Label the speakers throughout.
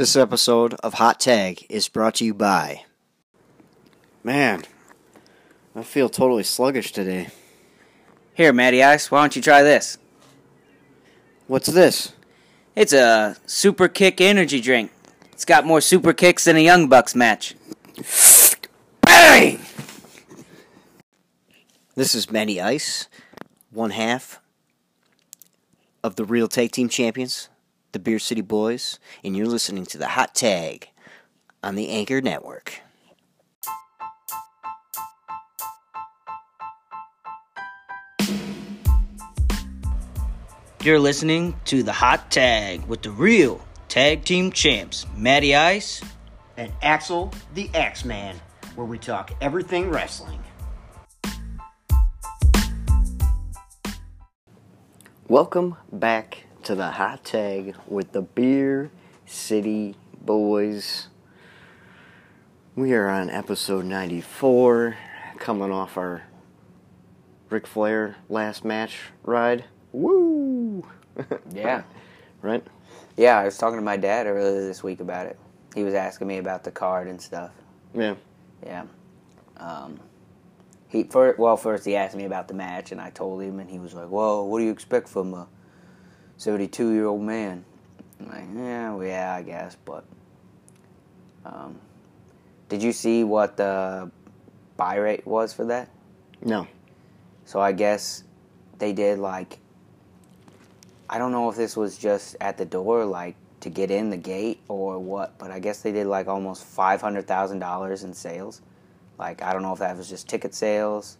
Speaker 1: This episode of Hot Tag is brought to you by. Man, I feel totally sluggish today.
Speaker 2: Here, Matty Ice, why don't you try this?
Speaker 1: What's this?
Speaker 2: It's a Super Kick energy drink. It's got more super kicks than a Young Bucks match.
Speaker 1: Bang! This is Matty Ice, one half of the Real Tag Team Champions, the Beer City Boys, and you're listening to the Hot Tag on the Anchor Network.
Speaker 2: You're listening to the Hot Tag with the real tag team champs, Matty Ice.
Speaker 1: And Axel the Axeman, where we talk everything wrestling. Welcome back to the Hot Tag with the Beer City Boys. We are on episode 94, coming off our Ric Flair last match ride. Woo!
Speaker 2: Yeah.
Speaker 1: right?
Speaker 2: Yeah, I was talking to my dad earlier this week about it. He was asking me about the card and stuff.
Speaker 1: Yeah.
Speaker 2: Yeah. Um, he for well first he asked me about the match and I told him and he was like, "Well, what do you expect from a 72 year old man?" I'm like, yeah, well, yeah, I guess, but um, did you see what the buy rate was for that?
Speaker 1: No.
Speaker 2: So I guess they did like I don't know if this was just at the door like to get in the gate or what, but I guess they did like almost five hundred thousand dollars in sales. Like I don't know if that was just ticket sales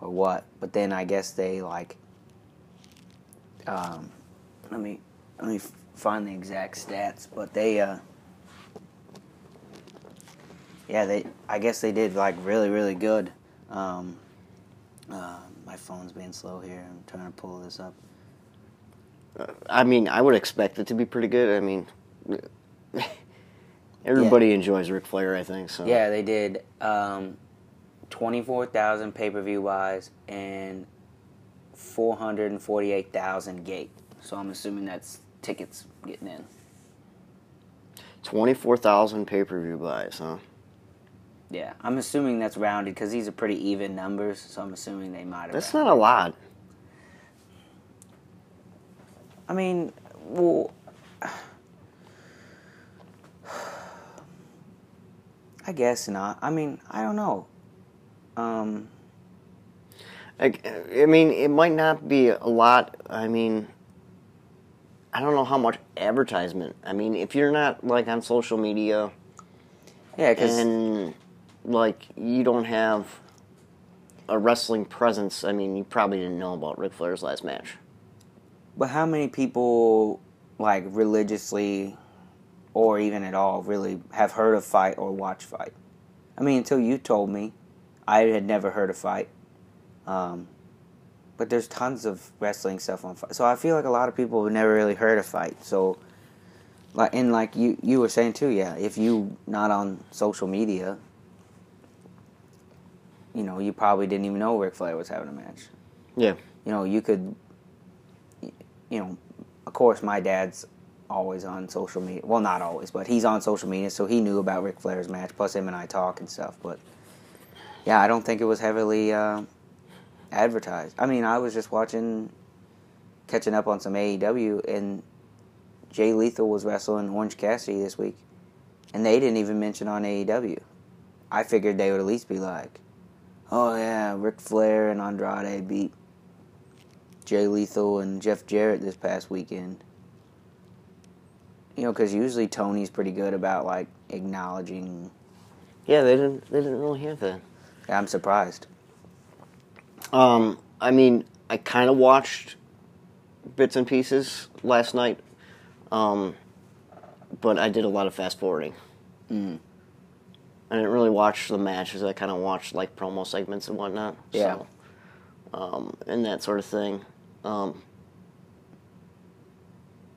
Speaker 2: or what, but then I guess they like um, let me let me find the exact stats, but they uh yeah they I guess they did like really really good. Um, uh, my phone's being slow here. I'm trying to pull this up.
Speaker 1: I mean, I would expect it to be pretty good. I mean, everybody enjoys Ric Flair, I think. So
Speaker 2: Yeah, they did um, 24,000 pay per view buys and 448,000 gate. So I'm assuming that's tickets getting in.
Speaker 1: twenty-four thousand pay-per-view buys, huh?
Speaker 2: Yeah, I'm assuming that's rounded because these are pretty even numbers. So I'm assuming they might have.
Speaker 1: That's
Speaker 2: rounded.
Speaker 1: not a lot.
Speaker 2: I mean, well, I guess not. I mean, I don't know. Um,
Speaker 1: I, I mean, it might not be a lot. I mean, I don't know how much advertisement. I mean, if you're not like on social media
Speaker 2: yeah, because
Speaker 1: and like you don't have a wrestling presence, I mean, you probably didn't know about Ric Flair's last match.
Speaker 2: But how many people, like religiously, or even at all, really have heard of FITE or watch FITE? I mean, until you told me, I had never heard of FITE. Um, but there's tons of wrestling stuff on so I feel like a lot of people have never really heard of FITE. So, like, and like you you were saying too, yeah, if you not on social media, you know, you probably didn't even know Ric Flair was having a match
Speaker 1: Yeah.
Speaker 2: you know, you could, you know, of course, my dad's always on social media. Well, not always, but he's on social media, so he knew about Ric Flair's match. Plus, him and I talk and stuff. But yeah, I don't think it was heavily uh, advertised. I mean, I was just watching, catching up on some AEW, and Jay Lethal was wrestling Orange Cassidy this week, and they didn't even mention on AEW. I figured they would at least be like, "Oh yeah, Ric Flair and Andrade beat." Jay Lethal and Jeff Jarrett this past weekend. You know, because usually Tony's pretty good about like acknowledging.
Speaker 1: Yeah, they didn't. They didn't really have that.
Speaker 2: I'm surprised.
Speaker 1: Um, I mean, I kind of watched bits and pieces last night, um, but I did a lot of fast forwarding.
Speaker 2: Mm.
Speaker 1: I didn't really watch the matches. I kind of watched like promo segments and whatnot.
Speaker 2: Yeah.
Speaker 1: So, um, and that sort of thing. Um,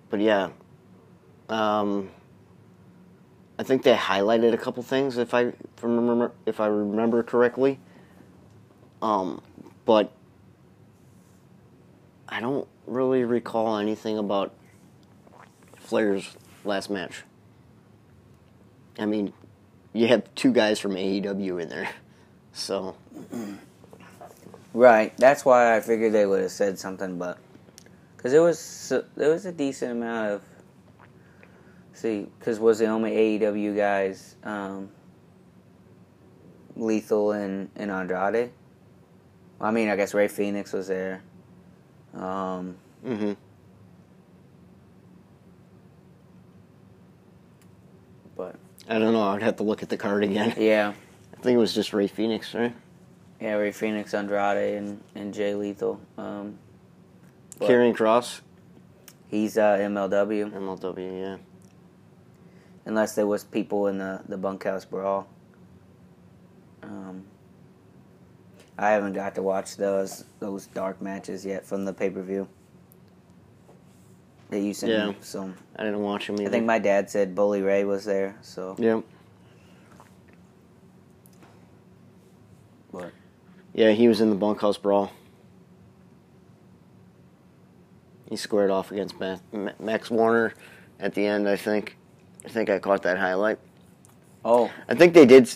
Speaker 1: but yeah, um, I think they highlighted a couple things if I if I remember if I remember correctly. Um, but I don't really recall anything about Flair's last match. I mean, you have two guys from AEW in there, so
Speaker 2: Right. That's why I figured they would have said something, but because it was there was a decent amount of see because was the only AEW guys um, Lethal and and Andrade. I mean, I guess Rey Fenix was there. Um,
Speaker 1: hmm
Speaker 2: but
Speaker 1: I don't know. I'd have to look at the card again.
Speaker 2: yeah,
Speaker 1: I think it was just Rey Fenix, right?
Speaker 2: yeah, Rey Fenix, Andrade, and and Jay Lethal. Um,
Speaker 1: Karrion Cross,
Speaker 2: he's uh, MLW.
Speaker 1: MLW, yeah.
Speaker 2: unless there was people in the the bunkhouse brawl. Um, I haven't got to watch those those dark matches yet from the pay per view that you sent
Speaker 1: Yeah.
Speaker 2: me. So
Speaker 1: I didn't watch them. either.
Speaker 2: I think my dad said Bully Ray was there. So
Speaker 1: Yep.
Speaker 2: but
Speaker 1: Yeah, he was in the bunkhouse brawl. He squared off against Ma- Ma- Max Warner at the end. I think. I think I caught that highlight.
Speaker 2: oh
Speaker 1: I think they did.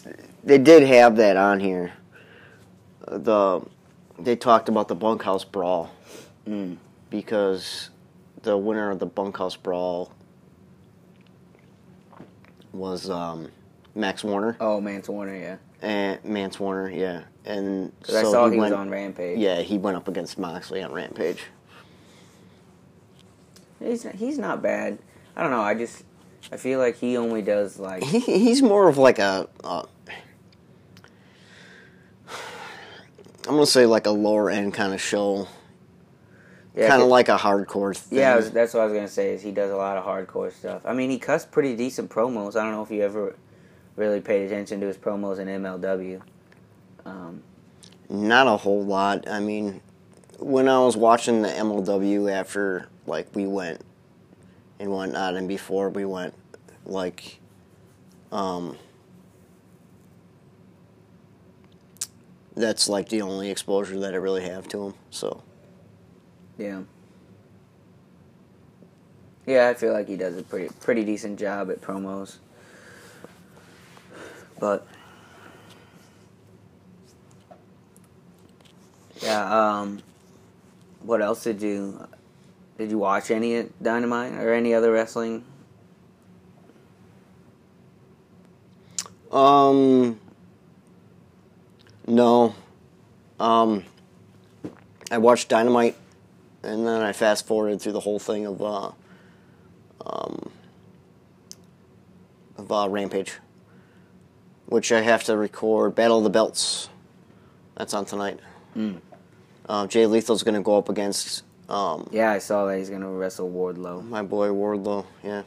Speaker 1: They did have that on here. The they talked about the bunkhouse brawl
Speaker 2: mm,
Speaker 1: because the winner of the bunkhouse brawl was um, Max Warner
Speaker 2: oh Mance Warner yeah
Speaker 1: and Mance Warner. Yeah, and
Speaker 2: 'Cause I saw he, was
Speaker 1: went-
Speaker 2: on Rampage.
Speaker 1: Yeah, he went up against Moxley on Rampage.
Speaker 2: he's he's not bad. I don't know. I just I feel like he only does like
Speaker 1: He, he's more of like a. Uh, I'm gonna say like a lower end kind of show,
Speaker 2: yeah,
Speaker 1: kind of like a hardcore thing.
Speaker 2: Yeah, was- that's what I was gonna say. Is he does a lot of hardcore stuff. I mean, he cuts pretty decent promos. I don't know if you ever really paid attention to his promos in MLW. Um,
Speaker 1: Not a whole lot. I mean, when I was watching the MLW after like we went and whatnot, and before we went, like, um, that's like the only exposure that I really have to him. So
Speaker 2: yeah, yeah, I feel like he does a pretty pretty decent job at promos. But yeah, um, what else did you did you watch any Dynamite or any other wrestling?
Speaker 1: Um. No. Um. I watched Dynamite, and then I fast forwarded through the whole thing of uh, um, of uh, Rampage, which I have to record Battle of the Belts. That's on tonight.
Speaker 2: Mm.
Speaker 1: Uh, Jay Lethal's going to go up against um,
Speaker 2: Yeah, I saw that he's gonna wrestle Wardlow.
Speaker 1: my boy Wardlow. Yeah.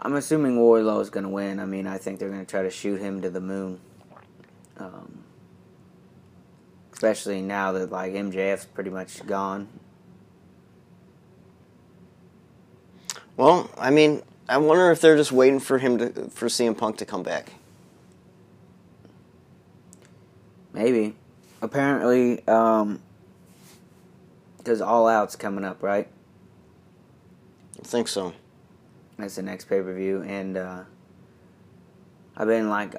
Speaker 2: I'm assuming Wardlow is gonna win. I mean, I think they're gonna try to shoot him to the moon. Um, especially now that like MJF's pretty much gone.
Speaker 1: Well, I mean, I wonder if they're just waiting for him to for CM Punk to come back.
Speaker 2: Maybe. Apparently, um, because All Out's coming up, right?
Speaker 1: I think so.
Speaker 2: That's the next pay per view, and uh, I've been like,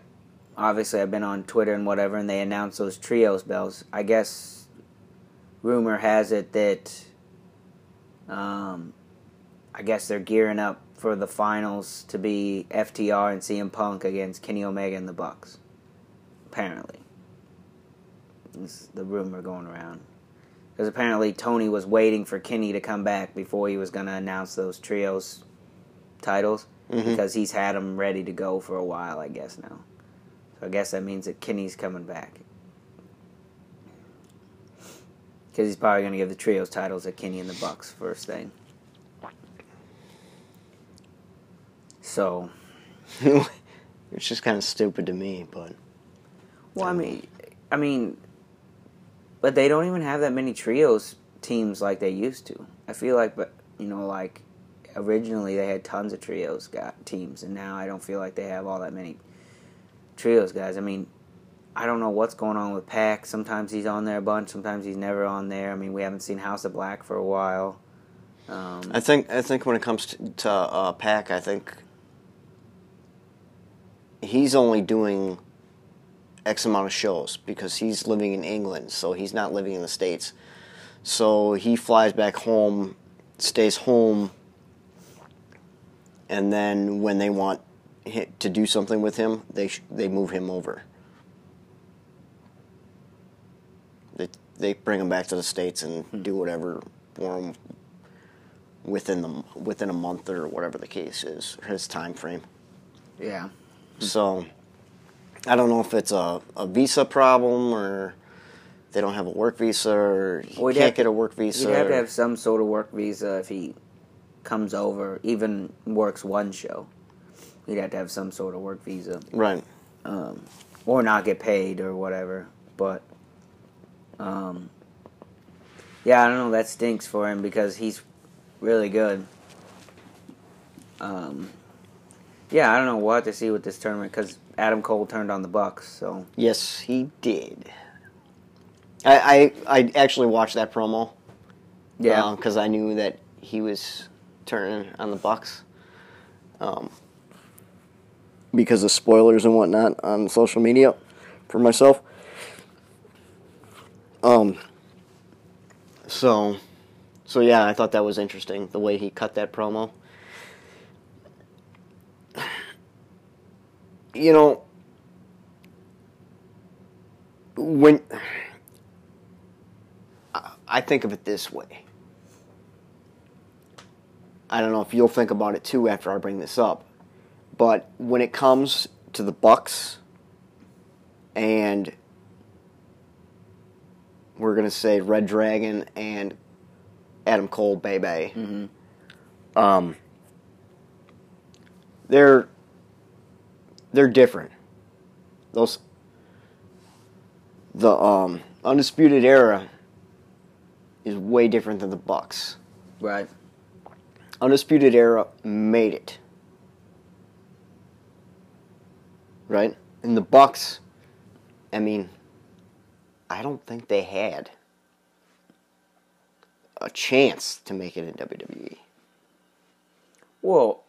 Speaker 2: obviously, I've been on Twitter and whatever, and they announced those trios bells. I guess rumor has it that, um, I guess they're gearing up for the finals to be FTR and CM Punk against Kenny Omega and the Bucks. Apparently, is the rumor going around. Because apparently Tony was waiting for Kenny to come back before he was going to announce those trios titles
Speaker 1: Mhm.
Speaker 2: because he's had them ready to go for a while, I guess now. So I guess that means that Kenny's coming back. Because he's probably going to give the trios titles to Kenny and the Bucks first thing. So,
Speaker 1: it's just kind of stupid to me, but
Speaker 2: well, I mean, I mean, but they don't even have that many trios teams like they used to. I feel like, but you know, like originally they had tons of trios got teams, and now I don't feel like they have all that many trios guys. I mean, I don't know what's going on with Pac. Sometimes he's on there a bunch. Sometimes he's never on there. I mean, we haven't seen House of Black for a while. Um,
Speaker 1: I think I think when it comes to, to uh, Pac, I think he's only doing X amount of shows because he's living in England, so he's not living in the States. So he flies back home, stays home, and then when they want to do something with him, they sh- they move him over. They they bring him back to the states and hmm. do whatever for him within the within a month or whatever the case is, his time frame.
Speaker 2: Yeah.
Speaker 1: So I don't know if it's a, a visa problem or they don't have a work visa or he
Speaker 2: Well,
Speaker 1: can't
Speaker 2: have-
Speaker 1: get a work visa.
Speaker 2: He'd have to have some sort of work visa if he comes over, even works one show. He'd have to have some sort of work visa,
Speaker 1: right.
Speaker 2: um, or not get paid or whatever. But, um, yeah, I don't know. That stinks for him because he's really good. Um, yeah, I don't know. We'll have to see with this tournament because Adam Cole turned on the Bucks. So
Speaker 1: Yes, he did. I I, I actually watched that promo.
Speaker 2: yeah,
Speaker 1: because I knew that he was turning on the Bucks. Um, because of spoilers and whatnot on social media for myself. Um. So, so yeah, I thought that was interesting the way he cut that promo. You know, when I- think of it this way. I don't know if you'll think about it too after I bring this up, but when it comes to the Bucks and we're gonna say Red Dragon and Adam Cole, Bebe,
Speaker 2: hmm
Speaker 1: um, they're they're different. Those the um, undisputed era is way different than the Bucks.
Speaker 2: right.
Speaker 1: Undisputed Era made it. Right? And the Bucks, I mean, I don't think they had a chance to make it in. WWE.
Speaker 2: Well,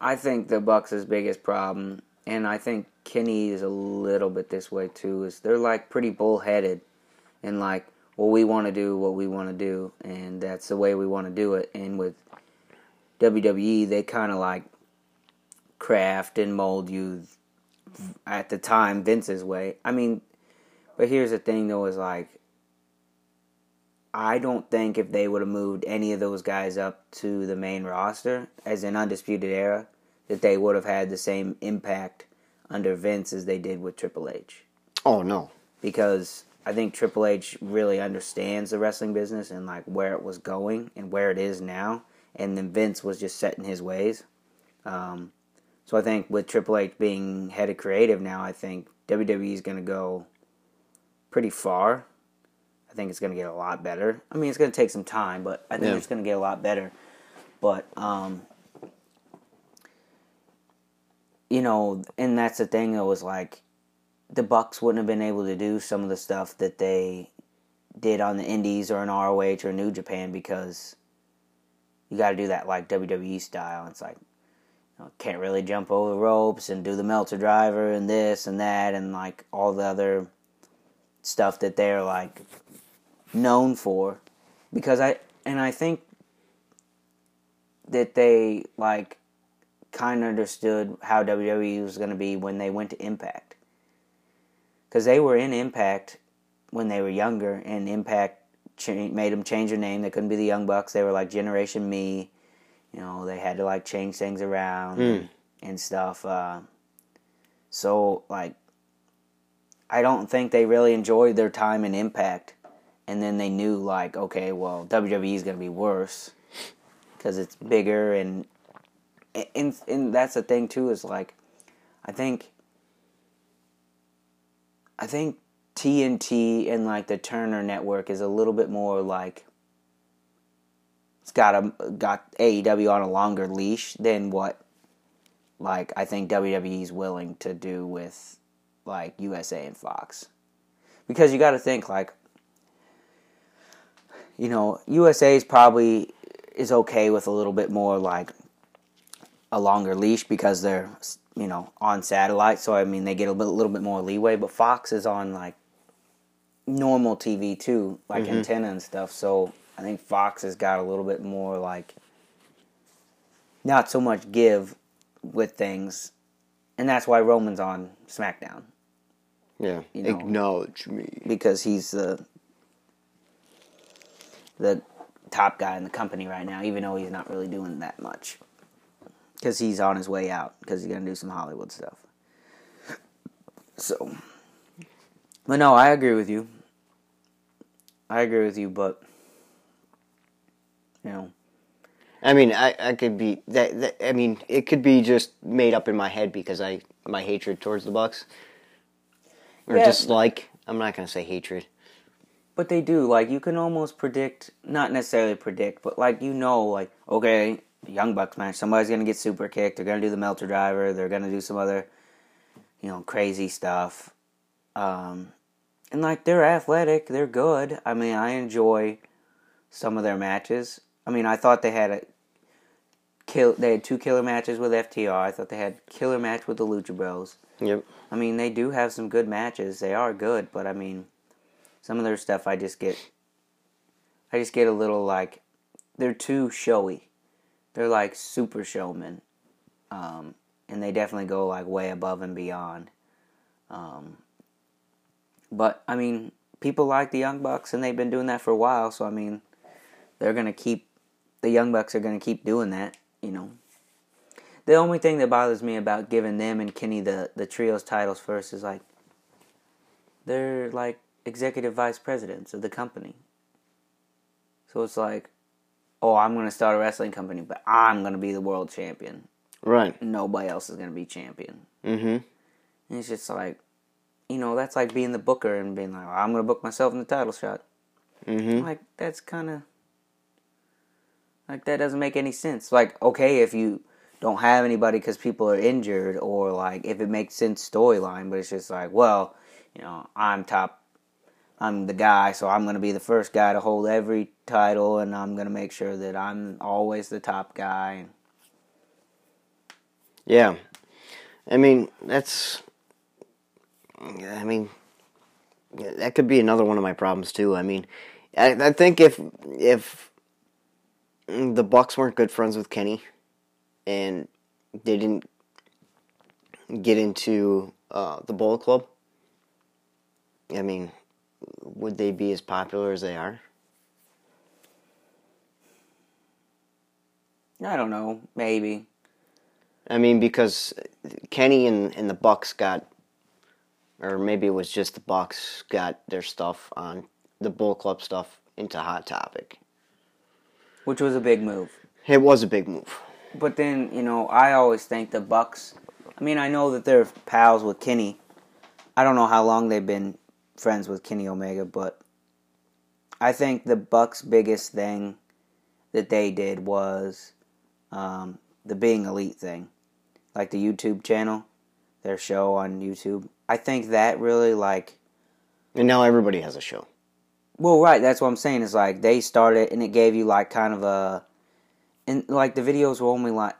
Speaker 2: I think the Bucks' biggest problem, and I think Kenny is a little bit this way too, is they're like pretty bullheaded and like, well, we want to do what we want to do, and that's the way we want to do it. And with WWE, they kind of like craft and mold you at the time Vince's way. I mean, but here's the thing though, is like, I don't think if they would have moved any of those guys up to the main roster as an undisputed era, that they would have had the same impact under Vince as they did with Triple H.
Speaker 1: Oh, no.
Speaker 2: Because I think Triple H really understands the wrestling business and like where it was going and where it is now, and then Vince was just set in his ways. Um, so I think with Triple H being head of creative now, I think WWE is going to go pretty far. I think it's going to get a lot better. I mean, it's going to take some time, but I think
Speaker 1: Yeah.
Speaker 2: it's going to get a lot better. But um, you know, and that's the thing though was like the Bucks wouldn't have been able to do some of the stuff that they did on the Indies or in ROH or New Japan because you got to do that like WWE style. It's like can't really jump over the ropes and do the Meltzer Driver and this and that and like all the other stuff that they're like known for. Because I and I think that they like kind of understood how WWE was going to be when they went to Impact. Because they were in Impact when they were younger and Impact cha- made them change their name. They couldn't be the Young Bucks. They were like Generation Me you know they had to like change things around
Speaker 1: Mm.
Speaker 2: and stuff uh, so like I don't think they really enjoyed their time in Impact and then they knew like okay well WWE is going to be worse because it's bigger and and and that's the thing too is like I think I think TNT and like the Turner network is a little bit more like it's got a got AEW on a longer leash than what like I think WWE is willing to do with like USA and Fox. Because you got to think like you know, USA is probably is okay with a little bit more like a longer leash because they're you know, on satellite. So I mean, they get a bit, little bit more leeway. But Fox is on like normal TV too, like
Speaker 1: Mm-hmm.
Speaker 2: antenna and stuff. So I think Fox has got a little bit more like not so much give with things, and that's why Roman's on SmackDown
Speaker 1: Yeah.
Speaker 2: You know.
Speaker 1: Acknowledge me.
Speaker 2: because he's the the top guy in the company right now, even though he's not really doing that much. Because he's on his way out, because he's gonna do some Hollywood stuff. So, but no, I agree with you. I agree with you, but you know,
Speaker 1: I mean, I, I could be that, that. I mean, it could be just made up in my head because I my hatred towards the Bucks or
Speaker 2: Yeah.
Speaker 1: dislike. I'm not gonna say hatred.
Speaker 2: But they do. Like you can almost predict, not necessarily predict, but like you know, like okay, Young Bucks match, somebody's gonna get super kicked. They're gonna do the Meltzer Driver. They're gonna do some other, you know, crazy stuff. Um, and like they're athletic, they're good. I mean, I enjoy some of their matches. I mean, I thought they had a kill. They had two killer matches with FTR. I thought they had killer match with the Lucha Bros.
Speaker 1: Yep.
Speaker 2: I mean, they do have some good matches. They are good, but I mean, some of their stuff I just get I just get a little like they're too showy. They're like super showmen. Um, and they definitely go like way above and beyond. Um, but I mean, people like the Young Bucks and they've been doing that for a while, so I mean, they're going to keep the Young Bucks are going to keep doing that, you know. The only thing that bothers me about giving them and Kenny the the trios titles first is like they're like executive vice presidents of the company. So it's like, oh, I'm going to start a wrestling company, but I'm going to be the world champion.
Speaker 1: Right.
Speaker 2: Nobody else is going to be champion.
Speaker 1: Mm-hmm.
Speaker 2: And it's just like, you know, that's like being the booker and being like, I'm going to book myself in the title shot.
Speaker 1: Mm-hmm.
Speaker 2: Like, that's kind of. Like, that doesn't make any sense. Like, okay, if you don't have anybody because people are injured, or like, if it makes sense storyline, but it's just like, well, you know, I'm top. I'm the guy, so I'm to be the first guy to hold every title, and I'm to make sure that I'm always the top guy.
Speaker 1: Yeah. I mean, that's. I mean, that could be another one of my problems too. I mean, I, I think if if the Bucks weren't good friends with Kenny, and they didn't get into uh, the Bullet Club, I mean, would they be as popular as they are?
Speaker 2: I don't know, maybe.
Speaker 1: I mean, because Kenny and, and the Bucks got, or maybe it was just the Bucks got their stuff on the Bull Club stuff into Hot Topic.
Speaker 2: Which was a big move.
Speaker 1: It was a big move.
Speaker 2: But then, you know, I always think the Bucks. I mean, I know that they're pals with Kenny. I don't know how long they've been friends with Kenny Omega, but I think the Bucks' biggest thing that they did was um, the being elite thing, like the YouTube channel, their show on YouTube. I think that really like
Speaker 1: And now everybody has a show.
Speaker 2: Well, right. That's what I'm saying. Is like they started, and it gave you like kind of a, and like the videos were only like,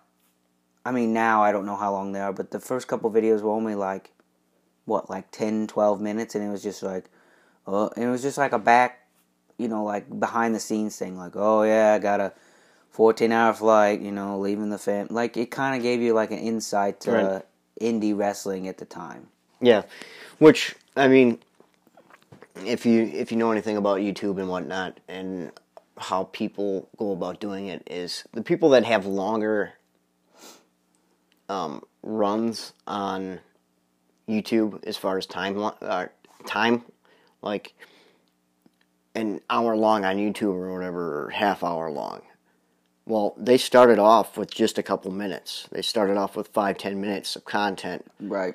Speaker 2: I mean, now I don't know how long they are, but the first couple videos were only like, what, like 10, 12 minutes, and it was just like, uh, and it was just like a back, you know, like behind the scenes thing, like, oh yeah, I got a 14 hour flight, you know, leaving the fam. Like it kind of gave you like an insight to
Speaker 1: Right.
Speaker 2: indie wrestling at the time.
Speaker 1: Yeah, which I mean, if you if you know anything about YouTube and whatnot, and how people go about doing it, is the people that have longer um, runs on YouTube as far as time uh, time, like an hour long on YouTube or whatever, or half hour long. Well, they started off with just a couple minutes. They started off with five, ten minutes of content
Speaker 2: Right.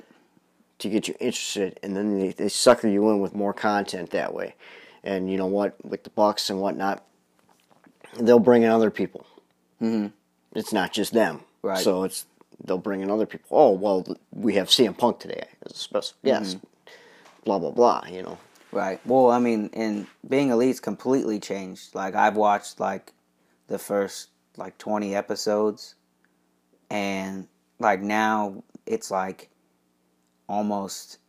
Speaker 1: To get you interested, and then they, they sucker you in with more content that way. And you know what? With the Bucks and whatnot, they'll bring in other people.
Speaker 2: Mm-hmm.
Speaker 1: It's not just them.
Speaker 2: Right.
Speaker 1: So it's they'll bring in other people. Oh well, we have CM Punk today as a special guest. Blah blah blah. You know.
Speaker 2: Right. Well, I mean, and being elite's completely changed. Like I've watched like the first like twenty episodes, and like now it's like almost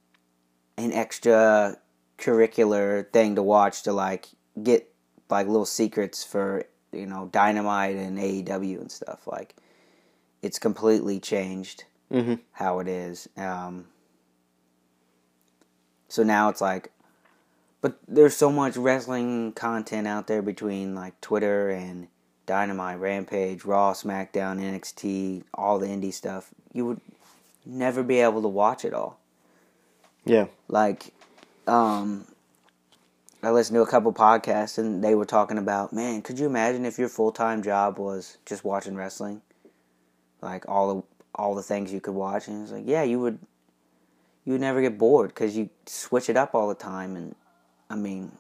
Speaker 2: an extra curricular thing to watch to like get like little secrets for you know Dynamite and AEW and stuff. Like it's completely changed
Speaker 1: Mm-hmm.
Speaker 2: how it is. Um, so now it's like, but there's so much wrestling content out there between like Twitter and Dynamite, Rampage, Raw, SmackDown, NXT, all the indie stuff. You would never be able to watch it all.
Speaker 1: Yeah.
Speaker 2: Like, um, I listened to a couple podcasts and they were talking about, man, could you imagine if your full time job was just watching wrestling? Like all the all the things you could watch, and it's like, yeah, you would you would never get bored because you switch it up all the time, and I mean,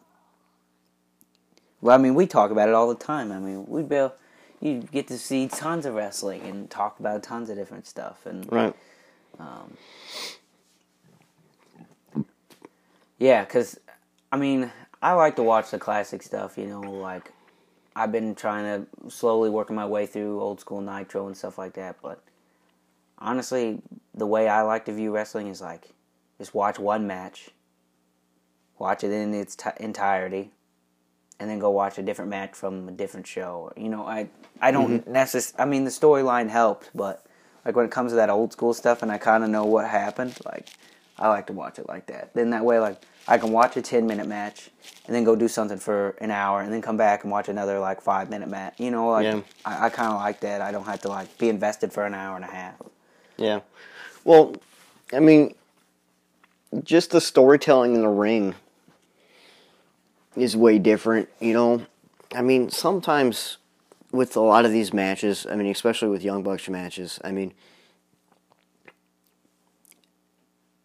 Speaker 2: well, I mean, we talk about it all the time. I mean, we'd be able, you get to see tons of wrestling and talk about tons of different stuff, and
Speaker 1: Right.
Speaker 2: Um, yeah, because, I mean, I like to watch the classic stuff, you know, like, I've been trying to slowly working my way through old school Nitro and stuff like that, but honestly, the way I like to view wrestling is like, just watch one match, watch it in its t- entirety, and then go watch a different match from a different show. You know, I I don't mm-hmm. necessarily. I mean, the storyline helped, but like when it comes to that old school stuff, and I kind of know what happened, like I like to watch it like that. Then that way, like I can watch a ten minute match, and then go do something for an hour, and then come back and watch another like five minute match. You know, like
Speaker 1: Yeah.
Speaker 2: I, I kind of like that. I don't have to like be invested for an hour and a half.
Speaker 1: Yeah. Well, I mean, just the storytelling in the ring is way different, you know? I mean, sometimes with a lot of these matches, I mean, especially with Young Bucks matches, I mean,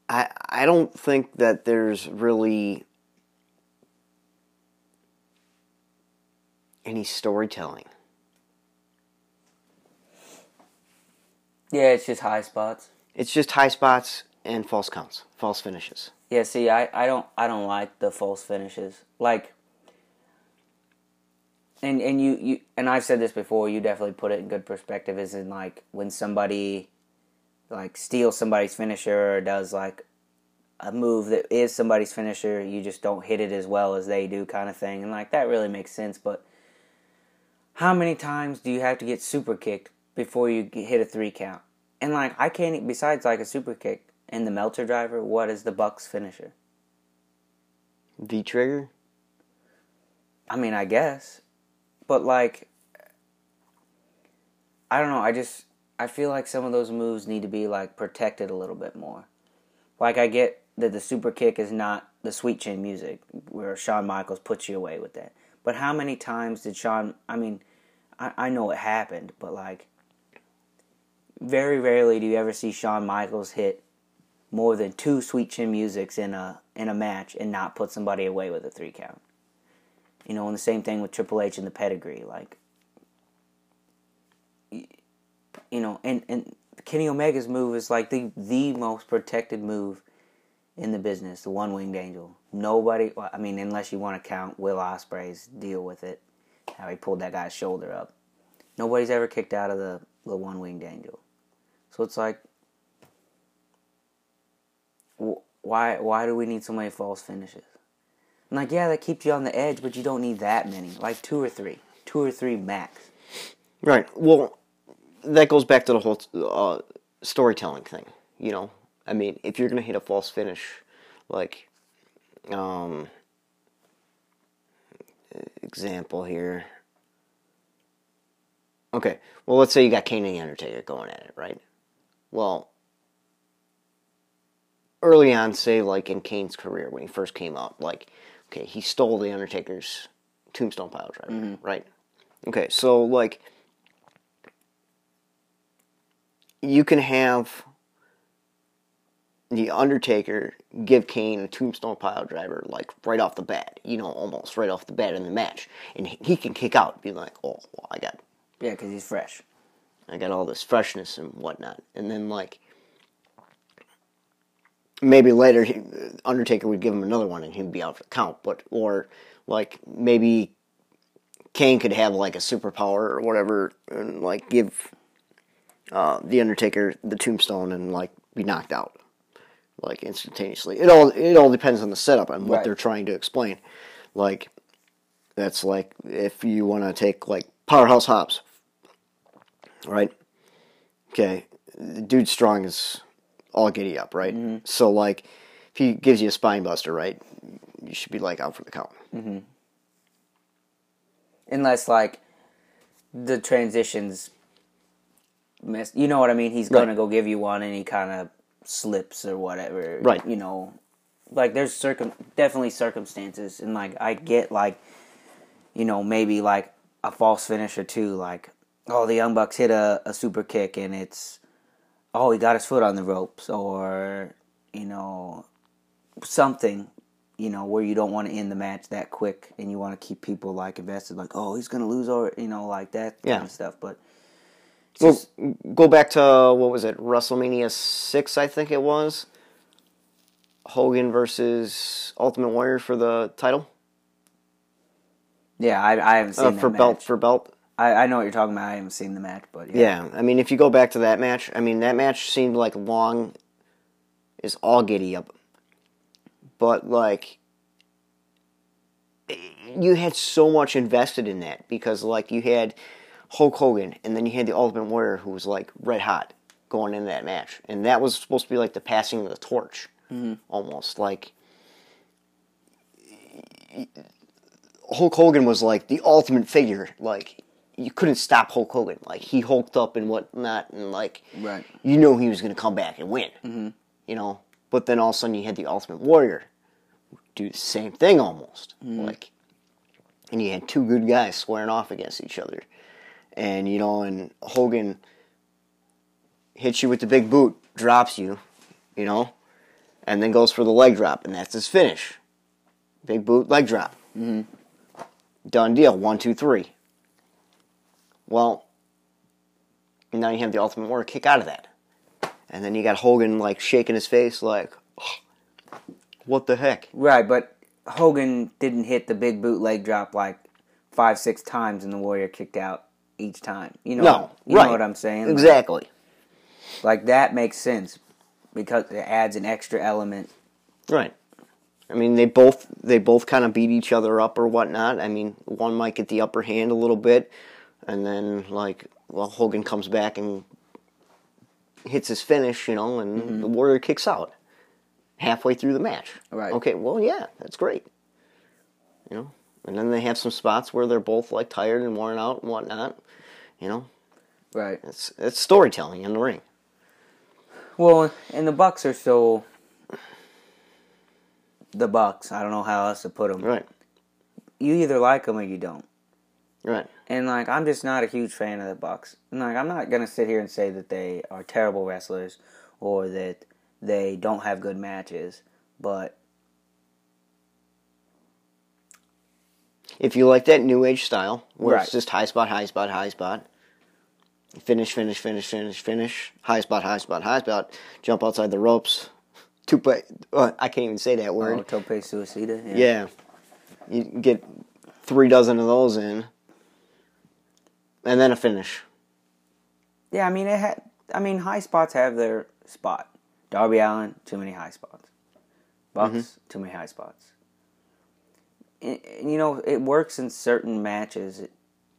Speaker 1: I I don't think that there's really any storytelling.
Speaker 2: Yeah, it's just high spots.
Speaker 1: It's just high spots and false counts, false finishes.
Speaker 2: Yeah, see, I, I don't I don't like the false finishes. Like and and you, you and I've said this before, you definitely put it in good perspective is in like when somebody like steals somebody's finisher or does like a move that is somebody's finisher, you just don't hit it as well as they do kind of thing. And like that really makes sense, but how many times do you have to get super kicked before you hit a 3 count? And like I can't besides like a super kick and the Meltzer Driver, what is the Bucks finisher?
Speaker 1: V trigger?
Speaker 2: I mean, I guess. But like I don't know, I just I feel like some of those moves need to be like protected a little bit more. Like I get that the super kick is not the sweet chin music where Shawn Michaels puts you away with that. But how many times did Shawn I mean, I, I know it happened, but like very rarely do you ever see Shawn Michaels hit more than two sweet chin musics in a in a match and not put somebody away with a three count. You know, and the same thing with Triple H and the pedigree, like you know, and and Kenny Omega's move is like the the most protected move in the business, the one winged angel. Nobody, I mean, unless you want to count Will Ospreay's deal with it, how he pulled that guy's shoulder up. Nobody's ever kicked out of the the one winged angel. So it's like, why why do we need so many false finishes? Like, yeah, that keeps you on the edge, but you don't need that many. Like two or three, two or three max.
Speaker 1: Right. Well, that goes back to the whole uh, storytelling thing. You know, I mean, if you're gonna hit a false finish, like, um, example here. Okay. Well, let's say you got Kane and the Undertaker going at it, right? Well, early on, say like in Kane's career when he first came up, like, okay, he stole the Undertaker's Tombstone Pile Driver, mm-hmm. right? Okay, so like you can have the Undertaker give Kane a Tombstone Pile Driver like right off the bat, you know, almost right off the bat in the match, and he, he can kick out, be like, oh, well, I got
Speaker 2: Yeah, because he's fresh.
Speaker 1: I got all this freshness and whatnot. And then, like, maybe later, he, Undertaker would give him another one and he'd be out for the count. But, or, like, maybe Kane could have, like, a superpower or whatever and, like, give uh, The Undertaker the tombstone and, like, be knocked out like instantaneously. It all it all depends on the setup and what
Speaker 2: Right.
Speaker 1: they're trying to explain. Like that's like if you want to take like Powerhouse Hobbs, right? Okay, the dude strong is all giddy up, right? So like if he gives you a spine buster, right, you should be like out for the count. Mm-hmm.
Speaker 2: unless like the transitions mess you know what i mean he's gonna
Speaker 1: Right.
Speaker 2: go give you one and he kind of slips or whatever
Speaker 1: Right.
Speaker 2: you know like there's circum definitely circumstances and like i get like you know maybe like a false finish or two like oh the young bucks hit a, a super kick and it's oh he got his foot on the ropes or you know something you know where you don't want to end the match that quick and you want to keep people like invested like oh he's gonna lose or you know like that
Speaker 1: Yeah.
Speaker 2: kind of stuff but
Speaker 1: Well, go back to what was it? WrestleMania six, I think it was. Hogan versus Ultimate Warrior for the title
Speaker 2: yeah I, I haven't seen
Speaker 1: uh,
Speaker 2: that
Speaker 1: for
Speaker 2: match.
Speaker 1: belt for belt.
Speaker 2: I, I know what you're talking about. I haven't seen the match but yeah,
Speaker 1: Yeah, I mean, if you go back to that match, I mean, that match seemed like long is all giddy up, but like you had so much invested in that because like you had Hulk Hogan and then you had the Ultimate Warrior who was like red hot going into that match, and that was supposed to be like the passing of the torch, mm-hmm. almost. Like. Hulk Hogan was like the ultimate figure. Like you couldn't stop Hulk Hogan. Like he hulked up and whatnot, and like
Speaker 2: Right.
Speaker 1: you know he was going to come back and win. Mm-hmm. You know, but then all of a sudden you had the Ultimate Warrior do the same thing almost. Like, and you had two good guys squaring off against each other, and you know, and Hogan hits you with the big boot, drops you, you know, and then goes for the leg drop, and that's his finish. Big boot, leg drop. Mm-hmm. Done deal. One, two, three. Well, now you have the Ultimate Warrior kick out of that. And then you got Hogan like shaking his face like, what the heck?
Speaker 2: right but Hogan didn't hit the big boot leg drop like five six times and the Warrior kicked out each time you know
Speaker 1: No,
Speaker 2: you
Speaker 1: right.
Speaker 2: know what I'm saying Like-
Speaker 1: Exactly.
Speaker 2: like that makes sense because it adds an extra element
Speaker 1: Right. I mean, they both they both kind of beat each other up or whatnot. I mean, one might get the upper hand a little bit, and then like, well, Hogan comes back and hits his finish, you know, and mm-hmm. the Warrior kicks out halfway through the match.
Speaker 2: Right.
Speaker 1: Okay. Well, yeah, that's great. You know, and then they have some spots where they're both like tired and worn out and whatnot. You know,
Speaker 2: right
Speaker 1: it's it's storytelling in the ring.
Speaker 2: Well, and the Bucks are so the Bucks. I don't know how else to put them.
Speaker 1: Right.
Speaker 2: You either like them or you don't.
Speaker 1: Right.
Speaker 2: And like, I'm just not a huge fan of the Bucks. And like, I'm not gonna sit here and say that they are terrible wrestlers or that they don't have good matches. But
Speaker 1: If you like that new age style, where
Speaker 2: Right.
Speaker 1: it's just high spot, high spot, high spot, finish, finish, finish, finish, finish, high spot, high spot, high spot, jump outside the ropes, play. Uh, I can't even say that
Speaker 2: oh,
Speaker 1: word.
Speaker 2: Tope Suicida. Yeah.
Speaker 1: yeah, you get three dozen of those in, and then a finish.
Speaker 2: Yeah, I mean it had. I mean, high spots have their spot. Darby Allin, too many high spots. Bucks, too many high spots. And, you know, it works in certain matches.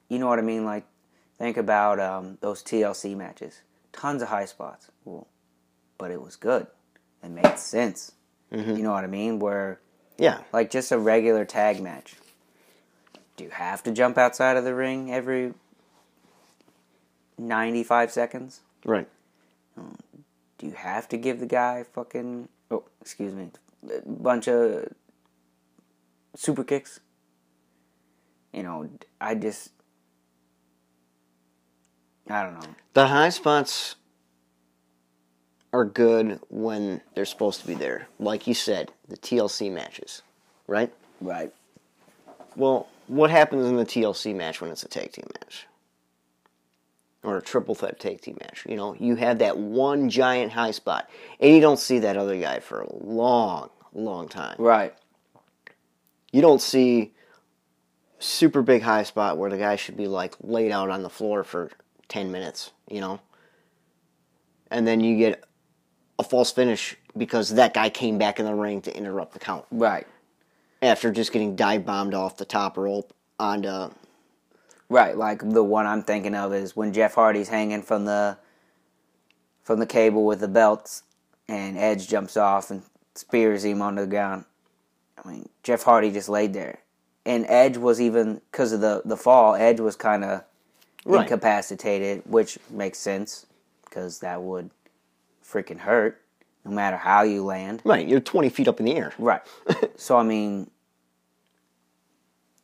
Speaker 2: You know what I mean? Like, think about um, those TLC matches. Tons of high spots. But it was good. It made sense. You know what I mean? Where
Speaker 1: Yeah,
Speaker 2: like just a regular tag match. Do you have to jump outside of the ring every 95 seconds?
Speaker 1: right.
Speaker 2: Do you have to give the guy fucking oh, excuse me, a bunch of super kicks? You know, I just I don't know.
Speaker 1: The high spots are good when they're supposed to be there, like you said, the TLC matches, right?
Speaker 2: Right.
Speaker 1: Well, what happens in the TLC match when it's a tag team match? Or a triple threat tag team match? You know, you have that one giant high spot, and you don't see that other guy for a long, long time.
Speaker 2: Right.
Speaker 1: You don't see super big high spot where the guy should be like laid out on the floor for 10 minutes, you know? And then you get a false finish because that guy came back in the ring to interrupt the count
Speaker 2: Right.
Speaker 1: after just getting dive bombed off the top rope onto
Speaker 2: Right, like the one I'm thinking of is when Jeff Hardy's hanging from the from the cable with the belts, and Edge jumps off and spears him onto the ground. I mean, Jeff Hardy just laid there, and Edge was even because of the the fall. Edge was kind of
Speaker 1: Right.
Speaker 2: incapacitated, which makes sense because that would freaking hurt no matter how you land.
Speaker 1: right. You're 20 feet up in the air.
Speaker 2: Right. so I mean,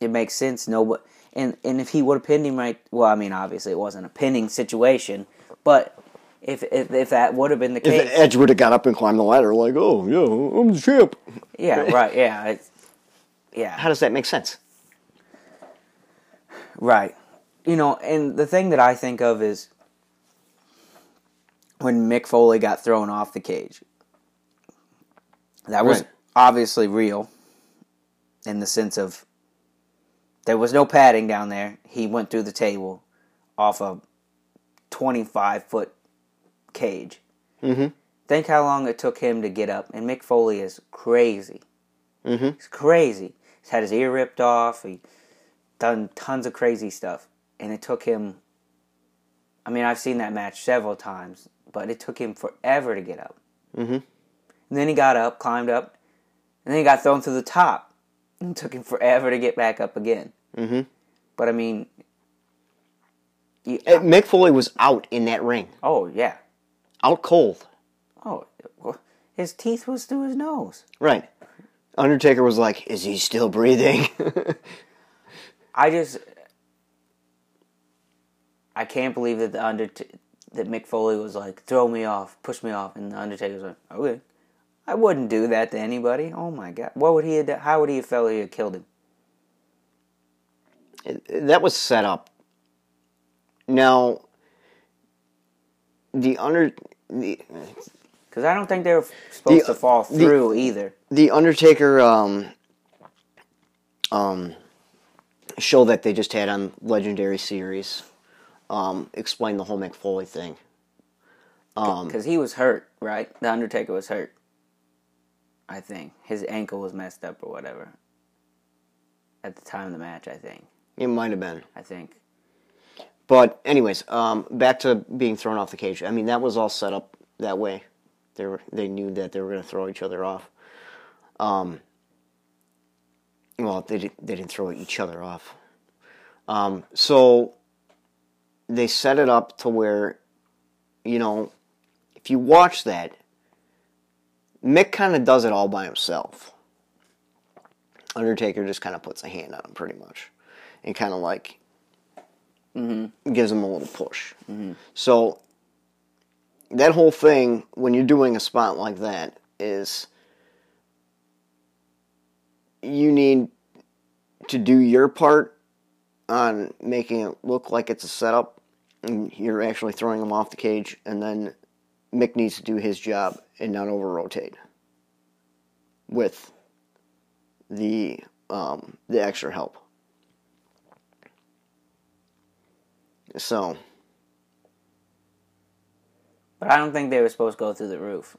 Speaker 2: it makes sense. No, but and and if he would have pinned him right, well, I mean, obviously it wasn't a pinning situation, but if if, if that would have been the
Speaker 1: If
Speaker 2: case,
Speaker 1: Edge would have got up and climbed the ladder, like, oh yeah, I'm the champ.
Speaker 2: yeah, right, yeah, it's, yeah,
Speaker 1: How does that make sense?
Speaker 2: right. You know, and the thing that I think of is when Mick Foley got thrown off the cage. That was
Speaker 1: Right.
Speaker 2: obviously real in the sense of there was no padding down there. He went through the table off a 25 foot cage.
Speaker 1: Mm-hmm.
Speaker 2: Think how long it took him to get up. And Mick Foley is crazy.
Speaker 1: Mm-hmm.
Speaker 2: He's crazy. He's had his ear ripped off. He done tons of crazy stuff. And it took him. I mean, I've seen that match several times, but it took him forever to get up.
Speaker 1: Mm-hmm.
Speaker 2: And then he got up, climbed up, and then he got thrown through the top. It took him forever to get back up again.
Speaker 1: Mm-hmm.
Speaker 2: But I mean, you,
Speaker 1: Mick Foley was out in that ring,
Speaker 2: oh yeah,
Speaker 1: out cold.
Speaker 2: oh, his teeth was through his nose.
Speaker 1: Right. Undertaker was like, "Is he still breathing?"
Speaker 2: I just, I can't believe that the Undertaker, that Mick Foley was like, throw me off, push me off, and the Undertaker was like, okay. I wouldn't do that to anybody. Oh my god, what would he have? done? How would he have felt he had killed him?
Speaker 1: that was set up. Now, the under the
Speaker 2: Because I don't think they were supposed
Speaker 1: The-
Speaker 2: to fall
Speaker 1: the-
Speaker 2: through either.
Speaker 1: the Undertaker um um show that they just had on Legendary Series um explained the whole McFoley Foley thing. Um,
Speaker 2: Because he was hurt, right? The Undertaker was hurt. I think his ankle was messed up or whatever. At the time of the match, I think.
Speaker 1: it might have been.
Speaker 2: I think.
Speaker 1: But anyways, um, back to being thrown off the cage. I mean, that was all set up that way. They were they knew that they were going to throw each other off. Um, well, they did, they didn't throw each other off. Um, so they set it up to where, you know, if you watch that, Mick kind of does it all by himself. Undertaker just kind of puts a hand on him, pretty much, and kind of like mm-hmm. gives him a little push. Mm-hmm. So that whole thing, when you're doing a spot like that, is you need to do your part on making it look like it's a setup, and you're actually throwing him off the cage, and then Mick needs to do his job and not over rotate with the um, the extra help. So
Speaker 2: But I don't think they were supposed to go through the roof.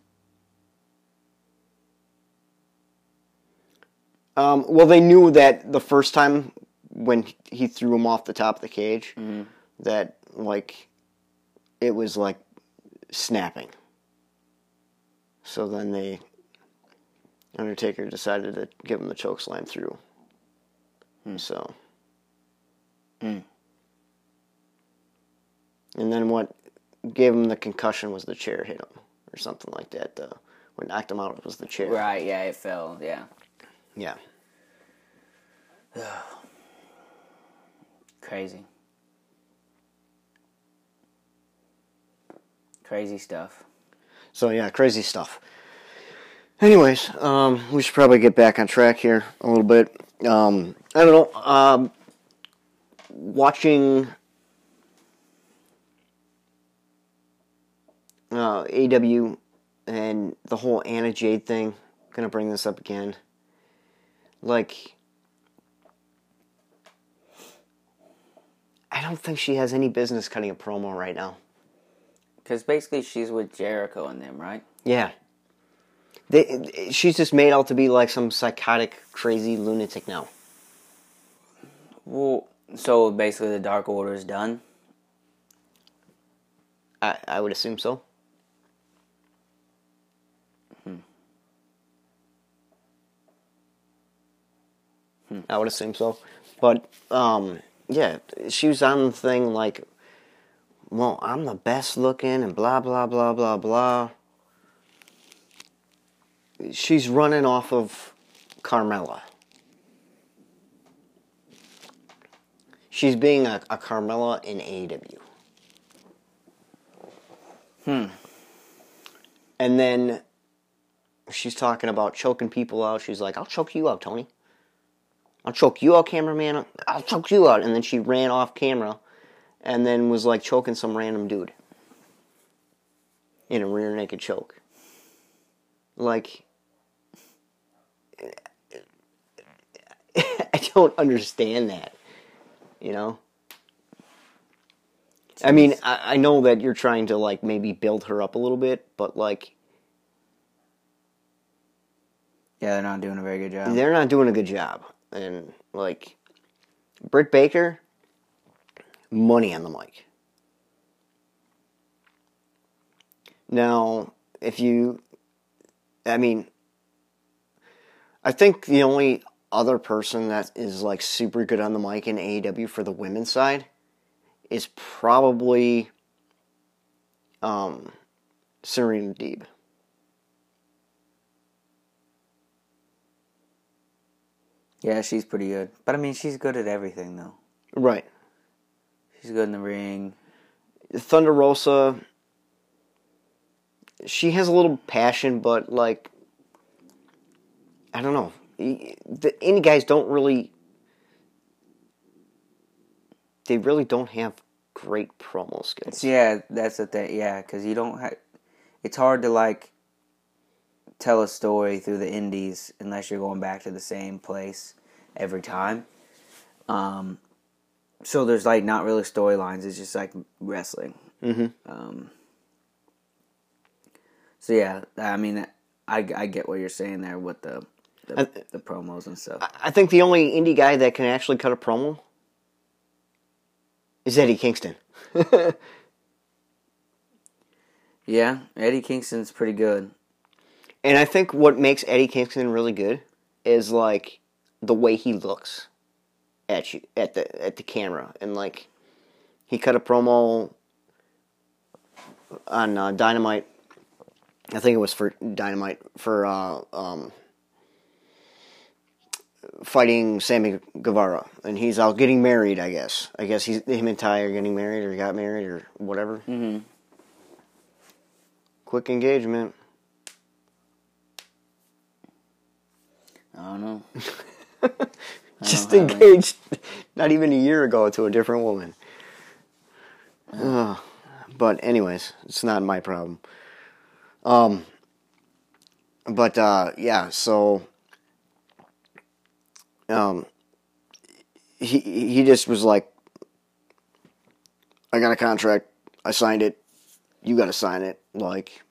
Speaker 1: Um, well, they knew that the first time when he threw him off the top of the cage, that like it was like snapping. So then they Undertaker decided to give him the choke slam through. So.
Speaker 2: Mm.
Speaker 1: And then what gave him the concussion was the chair hit him or something like that. The, what knocked him out was the chair.
Speaker 2: Right, yeah, it fell, yeah.
Speaker 1: Yeah.
Speaker 2: Crazy. Crazy stuff.
Speaker 1: So yeah, crazy stuff. Anyways, um, we should probably get back on track here a little bit. Um, I don't know. Um, watching uh, AEW and the whole Anna Jay thing. Gonna bring this up again. Like, I don't think she has any business cutting a promo right now.
Speaker 2: Because basically she's with Jericho and them, right?
Speaker 1: Yeah. They, she's just made out to be like some psychotic, crazy lunatic now.
Speaker 2: Well, so basically the Dark Order is done.
Speaker 1: I, I would assume so. Hmm. I would assume so. But, um, yeah, she was on the thing like, well, I'm the best looking and blah, blah, blah, blah, blah. She's running off of Carmella. She's being a, a Carmella in AEW.
Speaker 2: Hmm.
Speaker 1: And then she's talking about choking people out. She's like, I'll choke you out, Tony. I'll choke you out, cameraman. I'll choke you out. And then she ran off camera and then was like choking some random dude in a rear naked choke. Like, I don't understand that. You know? I mean, I, I know that you're trying to, like, maybe build her up a little bit, but, like,
Speaker 2: Yeah, they're not doing a very good job.
Speaker 1: they're not doing a good job. And, like, Britt Baker, money on the mic. Now, if you, I mean, I think the only other person that is like super good on the mic in AEW for the women's side is probably um, Serena Deeb.
Speaker 2: Yeah, she's pretty good. But I mean, she's good at everything, though.
Speaker 1: Right.
Speaker 2: She's good in the ring.
Speaker 1: Thunder Rosa, she has a little passion, but like, I don't know. The indie guys don't really, they really don't have great promo skills.
Speaker 2: Yeah, that's the thing. Yeah, because you don't have. It's hard to like tell a story through the indies unless you're going back to the same place every time. Um, so there's like not really storylines. It's just like wrestling.
Speaker 1: Mm-hmm.
Speaker 2: Um, so yeah, I mean, I, I get what you're saying there with the the,
Speaker 1: I-
Speaker 2: the promos and stuff.
Speaker 1: I think the only indie guy that can actually cut a promo is Eddie Kingston.
Speaker 2: yeah, Eddie Kingston's pretty good.
Speaker 1: And I think what makes Eddie Kingston really good is like the way he looks at you at the at the camera and like he cut a promo on uh, Dynamite. I think it was for Dynamite for uh, um, fighting Sammy Guevara, and he's out getting married. I guess. I guess he's him and Ty are getting married or got married or whatever.
Speaker 2: Mm-hmm.
Speaker 1: Quick engagement.
Speaker 2: I don't know.
Speaker 1: engaged not even a year ago to a different woman. But anyways, it's not my problem. Um but uh yeah, so um he he just was like I got a contract, I signed it, you got to sign it like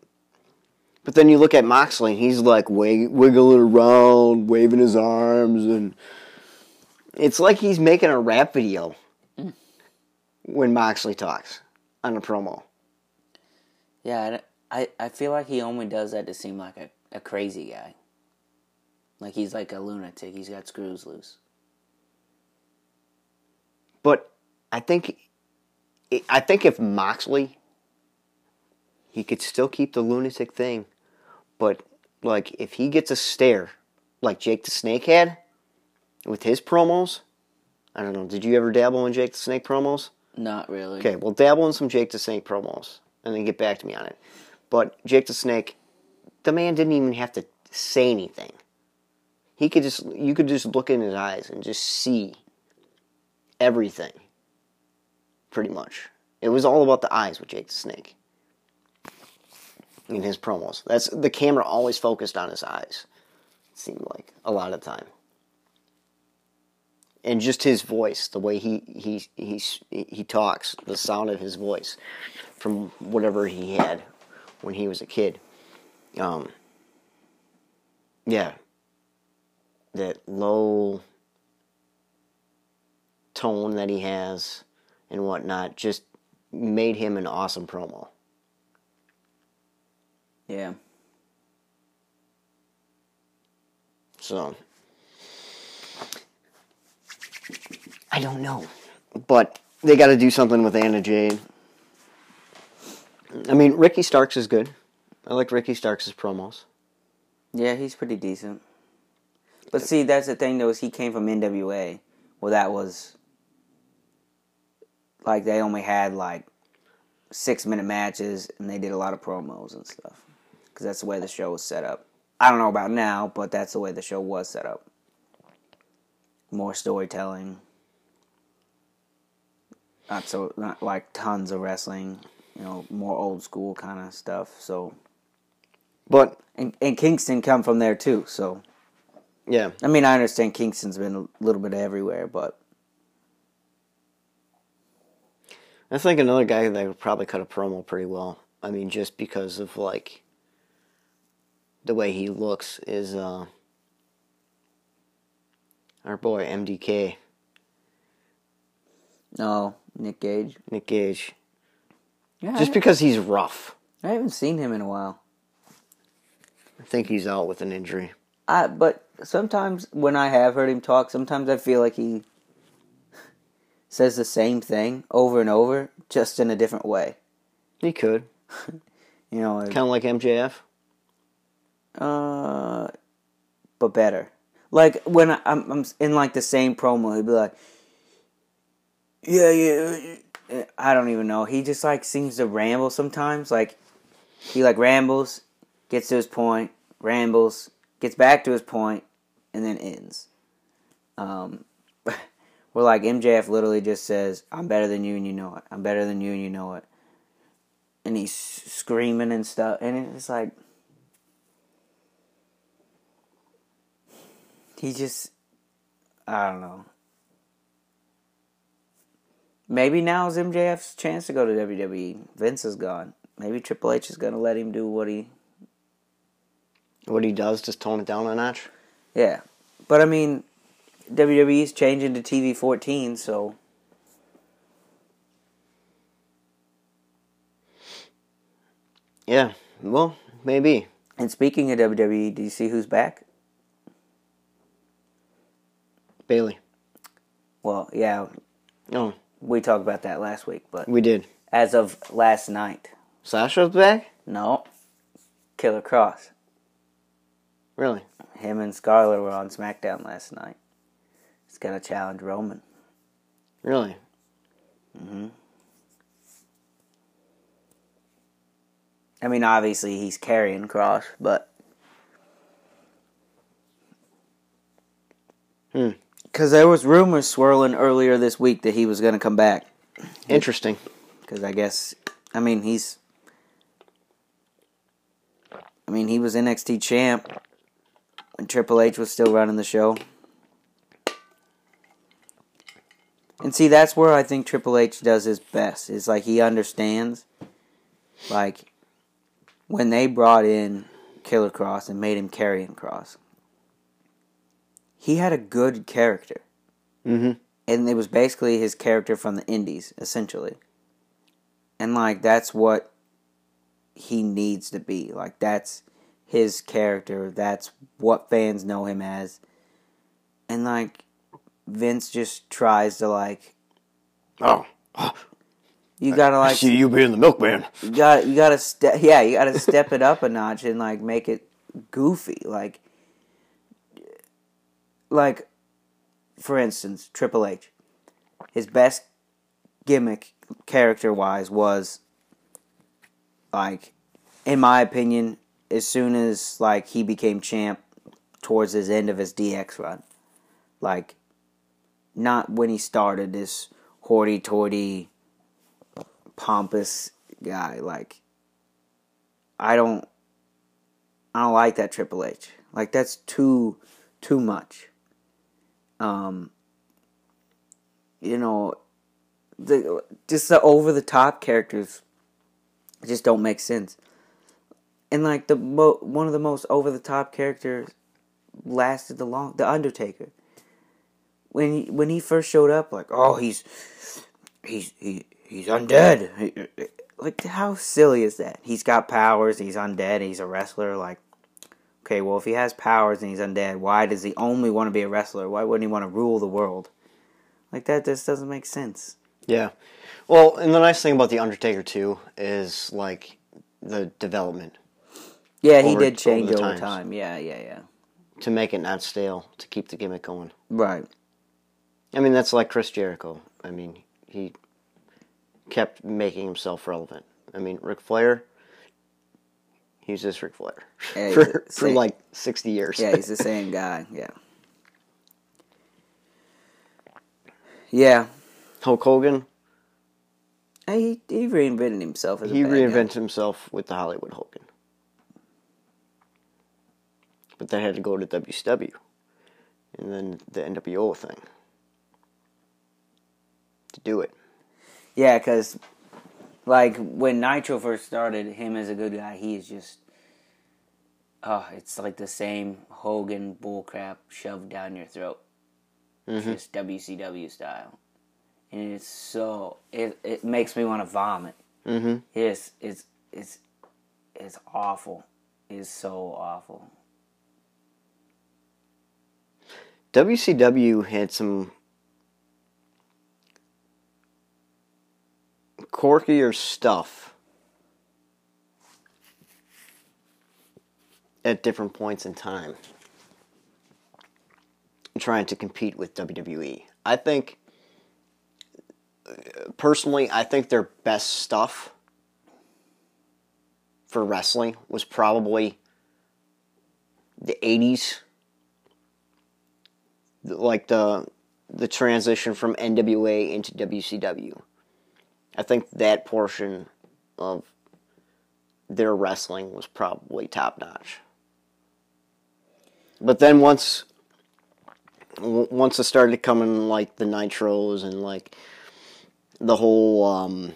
Speaker 1: but then you look at Moxley, and he's like wig- wiggling around, waving his arms, and it's like he's making a rap video when Moxley talks on a promo.
Speaker 2: Yeah, I- I, I feel like he only does that to seem like a, a crazy guy. Like he's like a lunatic. He's got screws loose.
Speaker 1: But I think, I think if Moxley, he could still keep the lunatic thing, but like if he gets a stare, like Jake the Snake had, with his promos, I don't know. Did you ever dabble in Jake the Snake promos?
Speaker 2: Not really.
Speaker 1: Okay, well, dabble in some Jake the Snake promos and then get back to me on it. But Jake the Snake, the man didn't even have to say anything. He could just, you could just look in his eyes and just see everything. Pretty much. It was all about the eyes with Jake the Snake. In his promos. That's the camera always focused on his eyes. It seemed like a lot of the time. And just his voice, the way he he he he talks, the sound of his voice, from whatever he had when he was a kid. Um, yeah, that low tone that he has and whatnot just made him an awesome promo.
Speaker 2: Yeah.
Speaker 1: So I don't know, but they got to do something with Anna Jay. I mean, Ricky Starks is good. I like Ricky Starks' promos.
Speaker 2: Yeah, he's pretty decent. But see, that's the thing though, is he came from NWA. Well, that was like they only had like six minute matches, and they did a lot of promos and stuff because that's the way the show was set up. I don't know about now, but that's the way the show was set up. More storytelling, not so not like tons of wrestling, you know, more old school kind of stuff. So,
Speaker 1: But
Speaker 2: and, and Kingston come from there too. So,
Speaker 1: yeah,
Speaker 2: I mean, I understand Kingston's been a little bit everywhere, but
Speaker 1: I think another guy that would probably cut a promo pretty well. I mean, just because of like the way he looks is uh our boy MDK,
Speaker 2: no, Nick Gage.
Speaker 1: Nick Gage.
Speaker 2: Yeah,
Speaker 1: Just because he's rough.
Speaker 2: I haven't seen him in a while.
Speaker 1: I think he's out with an injury.
Speaker 2: I but sometimes when I have heard him talk, sometimes I feel like he says the same thing over and over, just in a different way.
Speaker 1: He could.
Speaker 2: You know,
Speaker 1: Kind of like MJF.
Speaker 2: uh, but better. Like when I, I'm, I'm in like the same promo, he'd be like, "Yeah, yeah." yeah." I don't even know. He just like seems to ramble sometimes. Like he like rambles, gets to his point, rambles, gets back to his point, and then ends. Um, where like MJF literally just says, "I'm better than you and you know it. I'm better than you and you know it," and he's screaming and stuff, and it's like. He just I don't know. Maybe now is MJF's chance to go to WWE. Vince is gone. Maybe Triple H is gonna let him do what he
Speaker 1: What he does, just tone it down a notch.
Speaker 2: Yeah. But I mean WWE's changing to TV fourteen, so
Speaker 1: Yeah, well, maybe.
Speaker 2: and speaking of WWE, do you see who's back?
Speaker 1: Bayley.
Speaker 2: Well, yeah,
Speaker 1: Oh,
Speaker 2: we talked about that last week, but
Speaker 1: we did.
Speaker 2: as of last night,
Speaker 1: Sasha's back?
Speaker 2: no. Killer Kross.
Speaker 1: Really?
Speaker 2: Him and Scarlett were on SmackDown last night. He's gonna challenge Roman.
Speaker 1: Really? Mm-hmm.
Speaker 2: I mean, obviously he's Karrion Kross, but
Speaker 1: Hmm.
Speaker 2: Because there was rumors swirling earlier this week that he was going to come back.
Speaker 1: Interesting.
Speaker 2: Because I guess, I mean, he's, I mean, he was NXT champ when Triple H was still running the show. And see, that's where I think Triple H does his best. Is like he understands, like, when they brought in Killer Kross and made him Karrion Kross, he had a good character.
Speaker 1: Mm-hmm.
Speaker 2: And it was basically his character from the Indies, essentially. And, like, that's what he needs to be. Like, that's his character. That's what fans know him as. And, like, Vince just tries to, like,
Speaker 1: Oh.
Speaker 2: you gotta,
Speaker 1: I
Speaker 2: like,
Speaker 1: see you being the milkman.
Speaker 2: you got you gotta step yeah you gotta step it up a notch and like make it goofy like like for instance triple h his best gimmick character wise was like in my opinion as soon as like he became champ towards his end of his dx run like not when he started this hoity-toity pompous guy. Like, I don't, I don't like that Triple H. Like, that's too, too much. Um, you know, the just the over the top characters just don't make sense. And like the mo- one of the most over the top characters lasted the long the Undertaker. When he, when he first showed up, like oh he's he's he, he's undead. Like how silly is that? He's got powers. He's undead. He's a wrestler. Like okay, well if he has powers and he's undead, why does he only want to be a wrestler? Why wouldn't he want to rule the world? Like that just doesn't make sense.
Speaker 1: Yeah. Well, and the nice thing about the Undertaker too is like the development
Speaker 2: Yeah, he
Speaker 1: Over-
Speaker 2: did change
Speaker 1: over
Speaker 2: over time. Yeah, yeah, yeah.
Speaker 1: to make it not stale, to keep the gimmick going.
Speaker 2: Right.
Speaker 1: I mean, that's like Chris Jericho. I mean, he kept making himself relevant. I mean, Ric Flair, he was just Ric Flair
Speaker 2: Yeah,
Speaker 1: for, for like 60 years.
Speaker 2: Yeah, he's the same guy. Yeah. Yeah.
Speaker 1: Hulk Hogan,
Speaker 2: He he reinvented himself as a
Speaker 1: he
Speaker 2: bad guy.
Speaker 1: reinvented himself with the Hollywood Hogan. But that had to go to WCW. And then the NWO thing. To do it.
Speaker 2: Yeah, because like when Nitro first started, him as a good guy, he is just. Oh, it's like the same Hogan bullcrap shoved down your throat. Just WCW style. And it's so. It, it makes me want to vomit.
Speaker 1: Mm-hmm.
Speaker 2: It's, it's, it's, it's awful. It's so awful.
Speaker 1: WCW had some quirkier stuff at different points in time trying to compete with WWE. I think personally I think their best stuff for wrestling was probably the 80s like the the transition from NWA into WCW. I think that portion of their wrestling was probably top notch. But then once once it started coming like the nitros and like the whole um,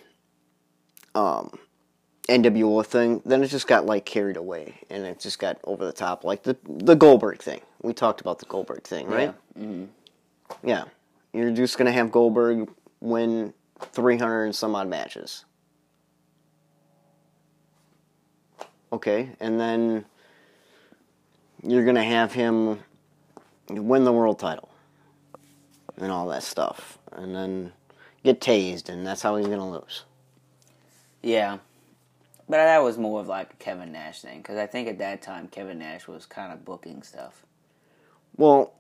Speaker 1: um, NWO thing, then it just got like carried away and it just got over the top, like the the Goldberg thing. We talked about the Goldberg thing, right?
Speaker 2: Yeah. hmm
Speaker 1: Yeah. You're just gonna have Goldberg win 300 and some odd matches. Okay, and then you're gonna have him win the world title and all that stuff, and then get tased, and that's how he's gonna lose.
Speaker 2: Yeah. But that was more of like a Kevin Nash thing because I think at that time Kevin Nash was kind of booking stuff.
Speaker 1: Well,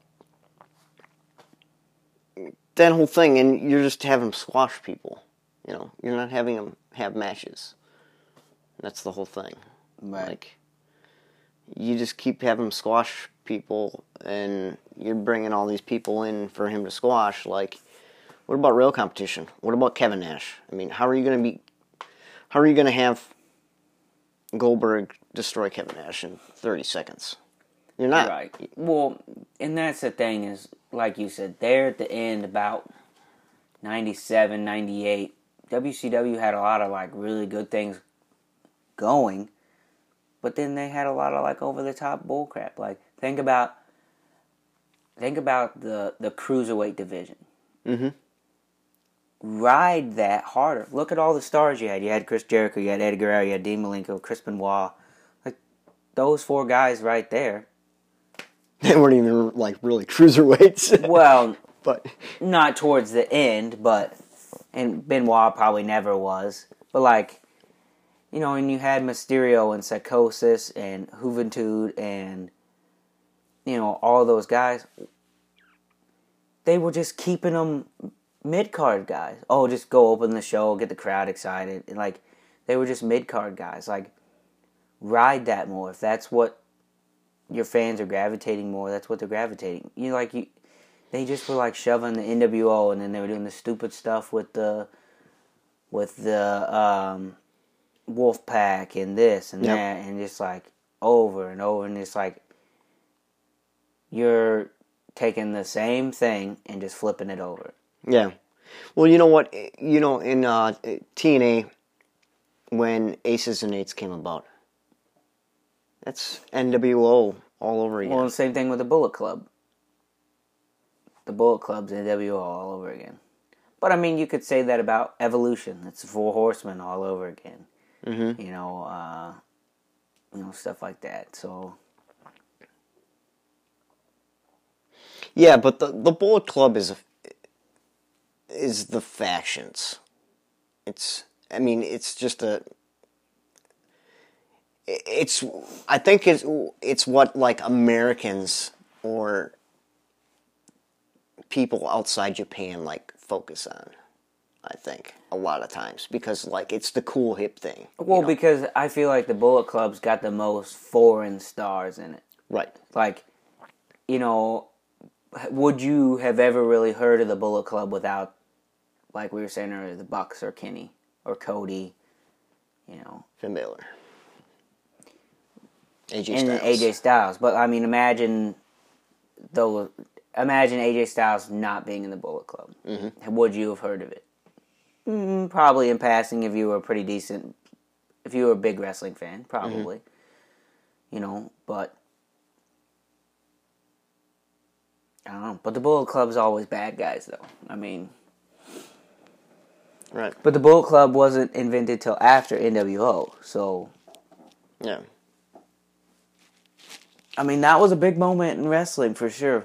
Speaker 1: that whole thing, and you're just having him squash people. You know, you're not having them have matches. That's the whole thing.
Speaker 2: Right.
Speaker 1: Like, you just keep having him squash people, and you're bringing all these people in for him to squash. Like, what about real competition? What about Kevin Nash? I mean, how are you going to be? How are you going to have Goldberg destroy Kevin Nash in 30 seconds? You're not.
Speaker 2: Right. Well, and that's the thing is, like you said, there at the end, about 97, 98, WCW had a lot of like really good things going, but then they had a lot of like over the top bullcrap. Like think about think about the the cruiserweight division.
Speaker 1: Mm-hmm.
Speaker 2: Ride that harder. Look at all the stars you had. You had Chris Jericho, you had Eddie Guerrero, you had Dean Malenko, Chris Benoit. Like those four guys right there.
Speaker 1: They weren't even like really cruiserweights.
Speaker 2: Well,
Speaker 1: but
Speaker 2: not towards the end, but and Benoit probably never was. But like, you know, and you had Mysterio and Psicosis and Juventud and you know all those guys. They were just keeping them mid card guys. Oh, just go open the show, get the crowd excited, and like they were just mid card guys. Like ride that more if that's what your fans are gravitating more. That's what they're gravitating. You know, like you they just were like shoving the NWO, and then they were doing the stupid stuff with the with the um, Wolf Pack and this and
Speaker 1: Yep.
Speaker 2: that, and just like over and over, and it's like you're taking the same thing and just flipping it over.
Speaker 1: yeah, Well, you know what? You know, in uh, TNA, when Aces and Eights came about, that's NWO all over again.
Speaker 2: Well, the same thing with the Bullet Club. The Bullet Club's NWO all over again. But I mean, you could say that about Evolution. It's Four Horsemen all over again.
Speaker 1: mm-hmm.
Speaker 2: You know, uh, you know stuff like that. So
Speaker 1: Yeah, but the the Bullet Club is a, is the factions. It's I mean, it's just a it's I think it's it's what like Americans or people outside Japan like focus on. I think a lot of times because like it's the cool hip thing. you
Speaker 2: Well,
Speaker 1: know?
Speaker 2: because I feel like the Bullet Club's got the most foreign stars in it.
Speaker 1: right.
Speaker 2: Like, you know, would you have ever really heard of the Bullet Club without, like we were saying earlier, the Bucks or Kenny or Cody, you know,
Speaker 1: Finn Balor. AJ
Speaker 2: and
Speaker 1: Styles.
Speaker 2: AJ Styles? But I mean, imagine though, imagine AJ Styles not being in the Bullet Club. Mm-hmm. Would you have heard of it? Mm, probably in passing if you were a pretty decent, if you were a big wrestling fan, probably. You know, but I don't know. But the Bullet Club's always bad guys, though. I mean,
Speaker 1: Right.
Speaker 2: but the Bullet Club wasn't invented till after NWO, so
Speaker 1: Yeah.
Speaker 2: I mean that was a big moment in wrestling for sure.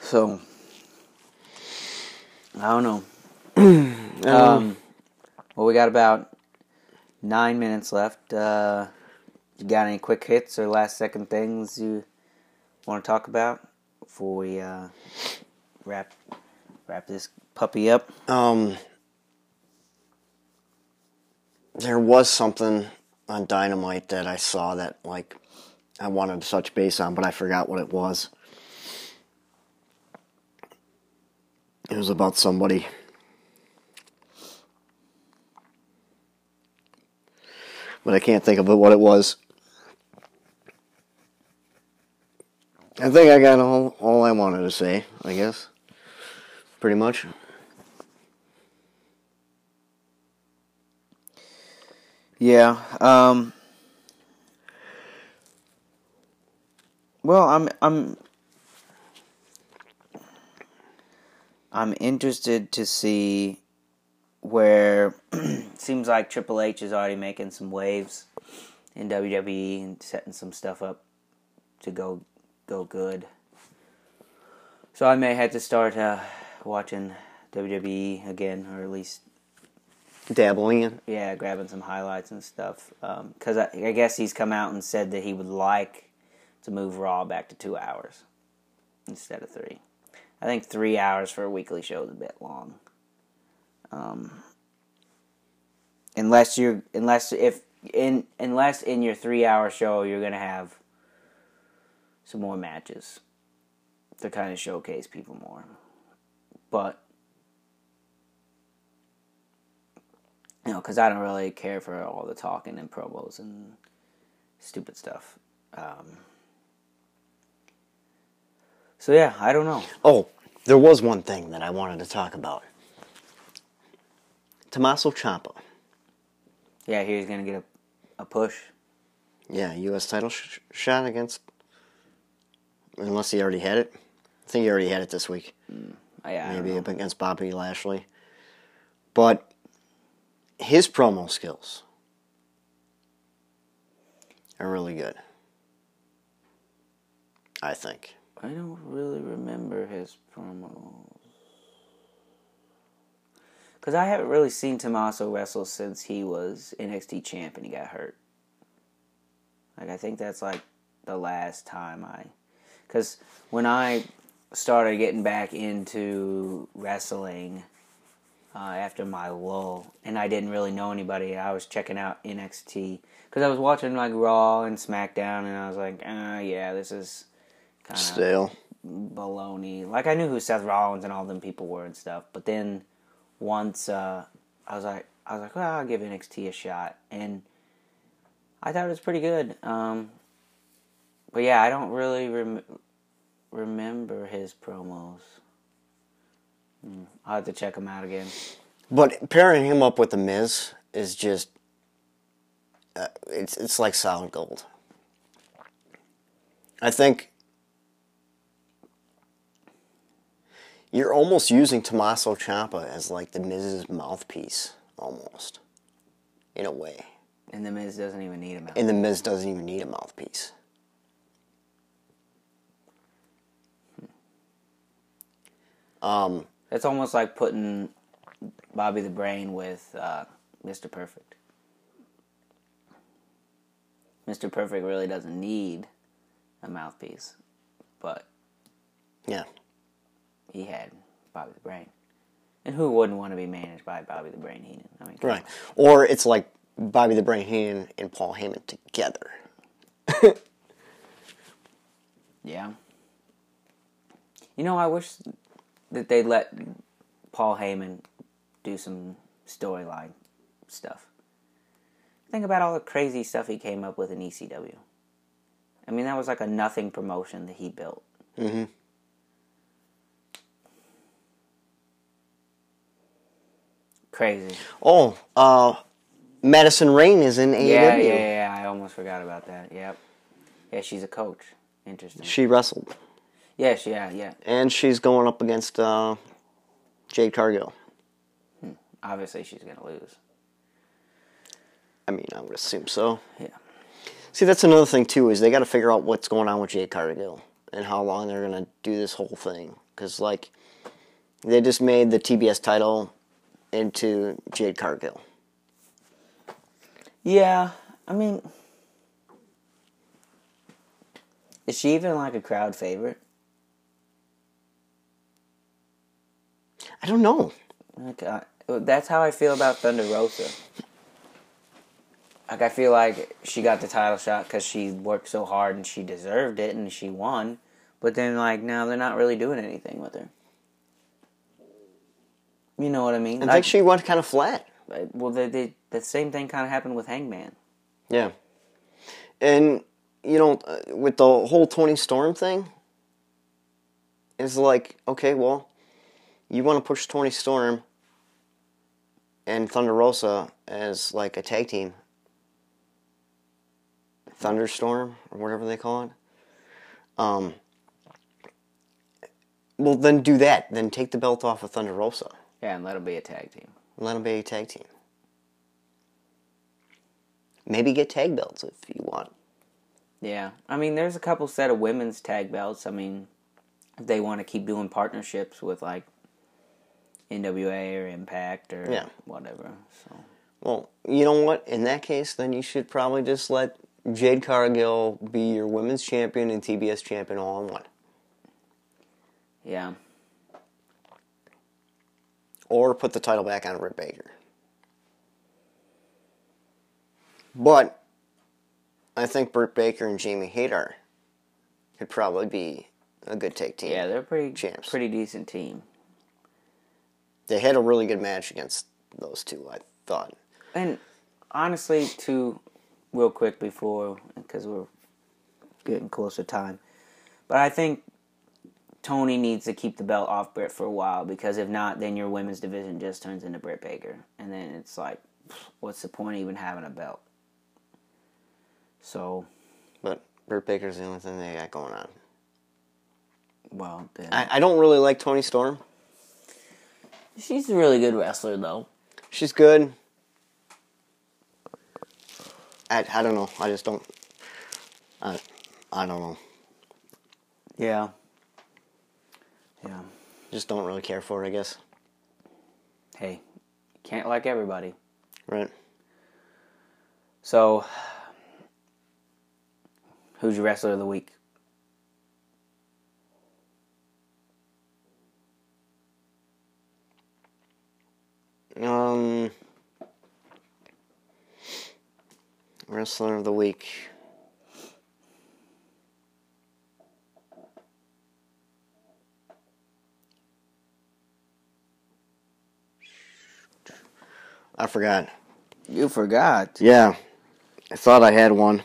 Speaker 2: So I don't know. um, well, we got about nine minutes left. Uh, you got any quick hits or last second things you want to talk about before we uh, wrap wrap this puppy up?
Speaker 1: Um, there was something on Dynamite that I saw that like I wanted to touch base on, but I forgot what it was. It was about somebody. But I can't think of it, what it was. I think I got all, all I wanted to say, I guess. Pretty much.
Speaker 2: Yeah. Um, well, I'm I'm I'm interested to see where seems like Triple H is already making some waves in WWE and setting some stuff up to go go good. So I may have to start uh, watching WWE again, or at least
Speaker 1: Dabbling in.
Speaker 2: yeah, grabbing some highlights and stuff. Because I, I guess he's come out and said that he would like to move Raw back to two hours instead of three. I think three hours for a weekly show is a bit long. Um, unless you're, unless if in unless in your three hour show you're gonna have some more matches to kind of showcase people more, but you know, because I don't really care for all the talking and promos and stupid stuff. Um, so yeah, I don't know.
Speaker 1: Oh, there was one thing that I wanted to talk about. Tommaso Ciampa.
Speaker 2: Yeah, he's gonna get a, a push.
Speaker 1: Yeah, U.S. title sh- shot against. Unless he already had it. I think he already had it this week.
Speaker 2: Uh, Yeah,
Speaker 1: Maybe against Bobby Lashley. But his promo skills are really good. I think.
Speaker 2: I don't really remember his promos. Because I haven't really seen Tommaso wrestle since he was NXT champ and he got hurt. Like, I think that's like the last time I. Because when I started getting back into wrestling uh, after my lull, and I didn't really know anybody, I was checking out NXT. Because I was watching like Raw and SmackDown, and I was like, uh, yeah, this is kind of
Speaker 1: Stale.
Speaker 2: baloney. Like I knew who Seth Rollins and all them people were and stuff, but then once uh, I was like, I was like, well, I'll give NXT a shot, and I thought it was pretty good. Um, but yeah, I don't really rem- remember his promos. I'll have to check him out again.
Speaker 1: But pairing him up with the Miz is just uh, it's it's like solid gold. I think you're almost using Tommaso Ciampa as like the Miz's mouthpiece, almost, in a way.
Speaker 2: And the Miz doesn't even need him out.
Speaker 1: And the Miz doesn't even need a mouthpiece. Um,
Speaker 2: It's almost like putting Bobby the Brain with uh, Mr. Perfect. Mr. Perfect really doesn't need a mouthpiece, but
Speaker 1: yeah,
Speaker 2: he had Bobby the Brain. And who wouldn't want to be managed by Bobby the Brain Heenan? I mean,
Speaker 1: right. Or it's like Bobby the Brain Heenan and Paul Heyman together.
Speaker 2: Yeah. You know, I wish that they'd let Paul Heyman do some storyline stuff. Think about all the crazy stuff he came up with in ECW. I mean, that was like a nothing promotion that he built.
Speaker 1: Mm-hmm.
Speaker 2: Crazy.
Speaker 1: Oh, uh, Madison Rayne is in AEW.
Speaker 2: Yeah, yeah, yeah. I almost forgot about that. Yep. Yeah, she's a coach. Interesting.
Speaker 1: She wrestled,
Speaker 2: She, yeah, yeah.
Speaker 1: and she's going up against uh, Jade Cargill.
Speaker 2: Obviously, she's gonna lose.
Speaker 1: I mean, I would assume so.
Speaker 2: Yeah.
Speaker 1: See, that's another thing too is they got to figure out what's going on with Jade Cargill and how long they're gonna do this whole thing. Because like, they just made the TBS title into Jade Cargill.
Speaker 2: Yeah, I mean, is she even like a crowd favorite?
Speaker 1: I don't know.
Speaker 2: Like, uh, that's how I feel about Thunder Rosa. Like, I feel like she got the title shot because she worked so hard and she deserved it and she won. But then, like, now they're not really doing anything with her. You know what I mean?
Speaker 1: I
Speaker 2: Like,
Speaker 1: think she went kind of flat.
Speaker 2: well, the same thing kind of happened with Hangman.
Speaker 1: Yeah. And, you know, uh, with the whole Toni Storm thing, it's like, okay, well, you want to push Toni Storm and Thunder Rosa as like a tag team. Thunderstorm, or whatever they call it. Um, well, then do that. Then take the belt off of Thunder Rosa.
Speaker 2: Yeah, and let them be a tag team.
Speaker 1: Let them be a tag team. Maybe get tag belts if you want.
Speaker 2: Yeah, I mean, there's a couple set of women's tag belts. I mean, if they want to keep doing partnerships with like NWA or Impact or
Speaker 1: Yeah.
Speaker 2: whatever. So
Speaker 1: Well, you know what? In that case, then you should probably just let Jade Cargill be your women's champion and TBS champion all in one.
Speaker 2: yeah,
Speaker 1: Or put the title back on Britt Baker. But I think Britt Baker and Jamie Hayter could probably be a good take team.
Speaker 2: yeah, they're a pretty
Speaker 1: Champs.
Speaker 2: pretty decent team.
Speaker 1: They had a really good match against those two, I thought.
Speaker 2: And honestly, too, real quick before because we're getting close to time, but I think Tony needs to keep the belt off Britt for a while because if not, then your women's division just turns into Britt Baker, and then it's like, what's the point of even having a belt? So,
Speaker 1: But Britt Baker's the only thing they got going on.
Speaker 2: well, then.
Speaker 1: I, I don't really like Toni Storm.
Speaker 2: She's a really good wrestler, though.
Speaker 1: She's good. I, I don't know. I just don't. I, I don't know.
Speaker 2: Yeah. Yeah.
Speaker 1: Just don't really care for it, I guess.
Speaker 2: Hey, can't like everybody.
Speaker 1: Right.
Speaker 2: So, who's your wrestler of the week?
Speaker 1: Um. Wrestler of the week. I forgot.
Speaker 2: You forgot.
Speaker 1: Yeah. I thought I had one.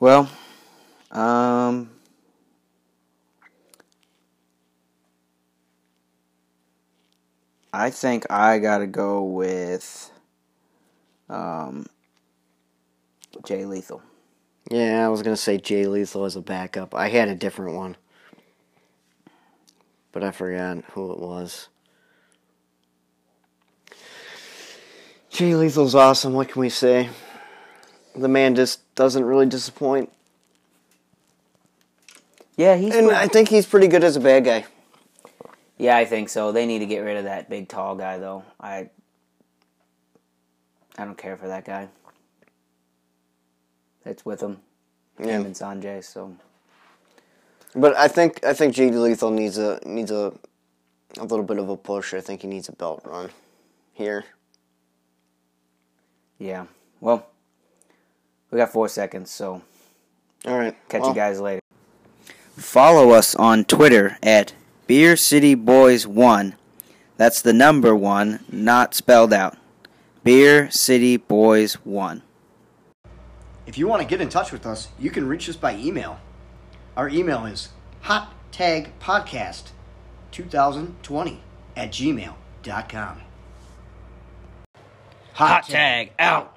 Speaker 2: Well, Um. I think I gotta go with um, Jay Lethal.
Speaker 1: Yeah, I was gonna say Jay Lethal as a backup. I had a different one, but I forgot who it was. Jay Lethal's awesome. What can we say? The man just doesn't really disappoint,
Speaker 2: Yeah, he's.
Speaker 1: and
Speaker 2: pretty-
Speaker 1: I think he's pretty good as a bad guy.
Speaker 2: Yeah, I think so. They need to get rid of that big tall guy, though. I. I don't care for that guy. It's with him, him
Speaker 1: Yeah,
Speaker 2: and Sonjay. So
Speaker 1: but I think I think Jay Lethal needs a needs a a little bit of a push. I think he needs a belt run here.
Speaker 2: yeah. Well, we got four seconds, so
Speaker 1: All right,
Speaker 2: Catch
Speaker 1: well,
Speaker 2: you guys later. Follow us on Twitter at Beer City Boys One. That's the number one, not spelled out. Beer City Boys One.
Speaker 3: If you want to get in touch with us, you can reach us by email. Our email is hot tag podcast 2020 at gmail.com. Hot tag out.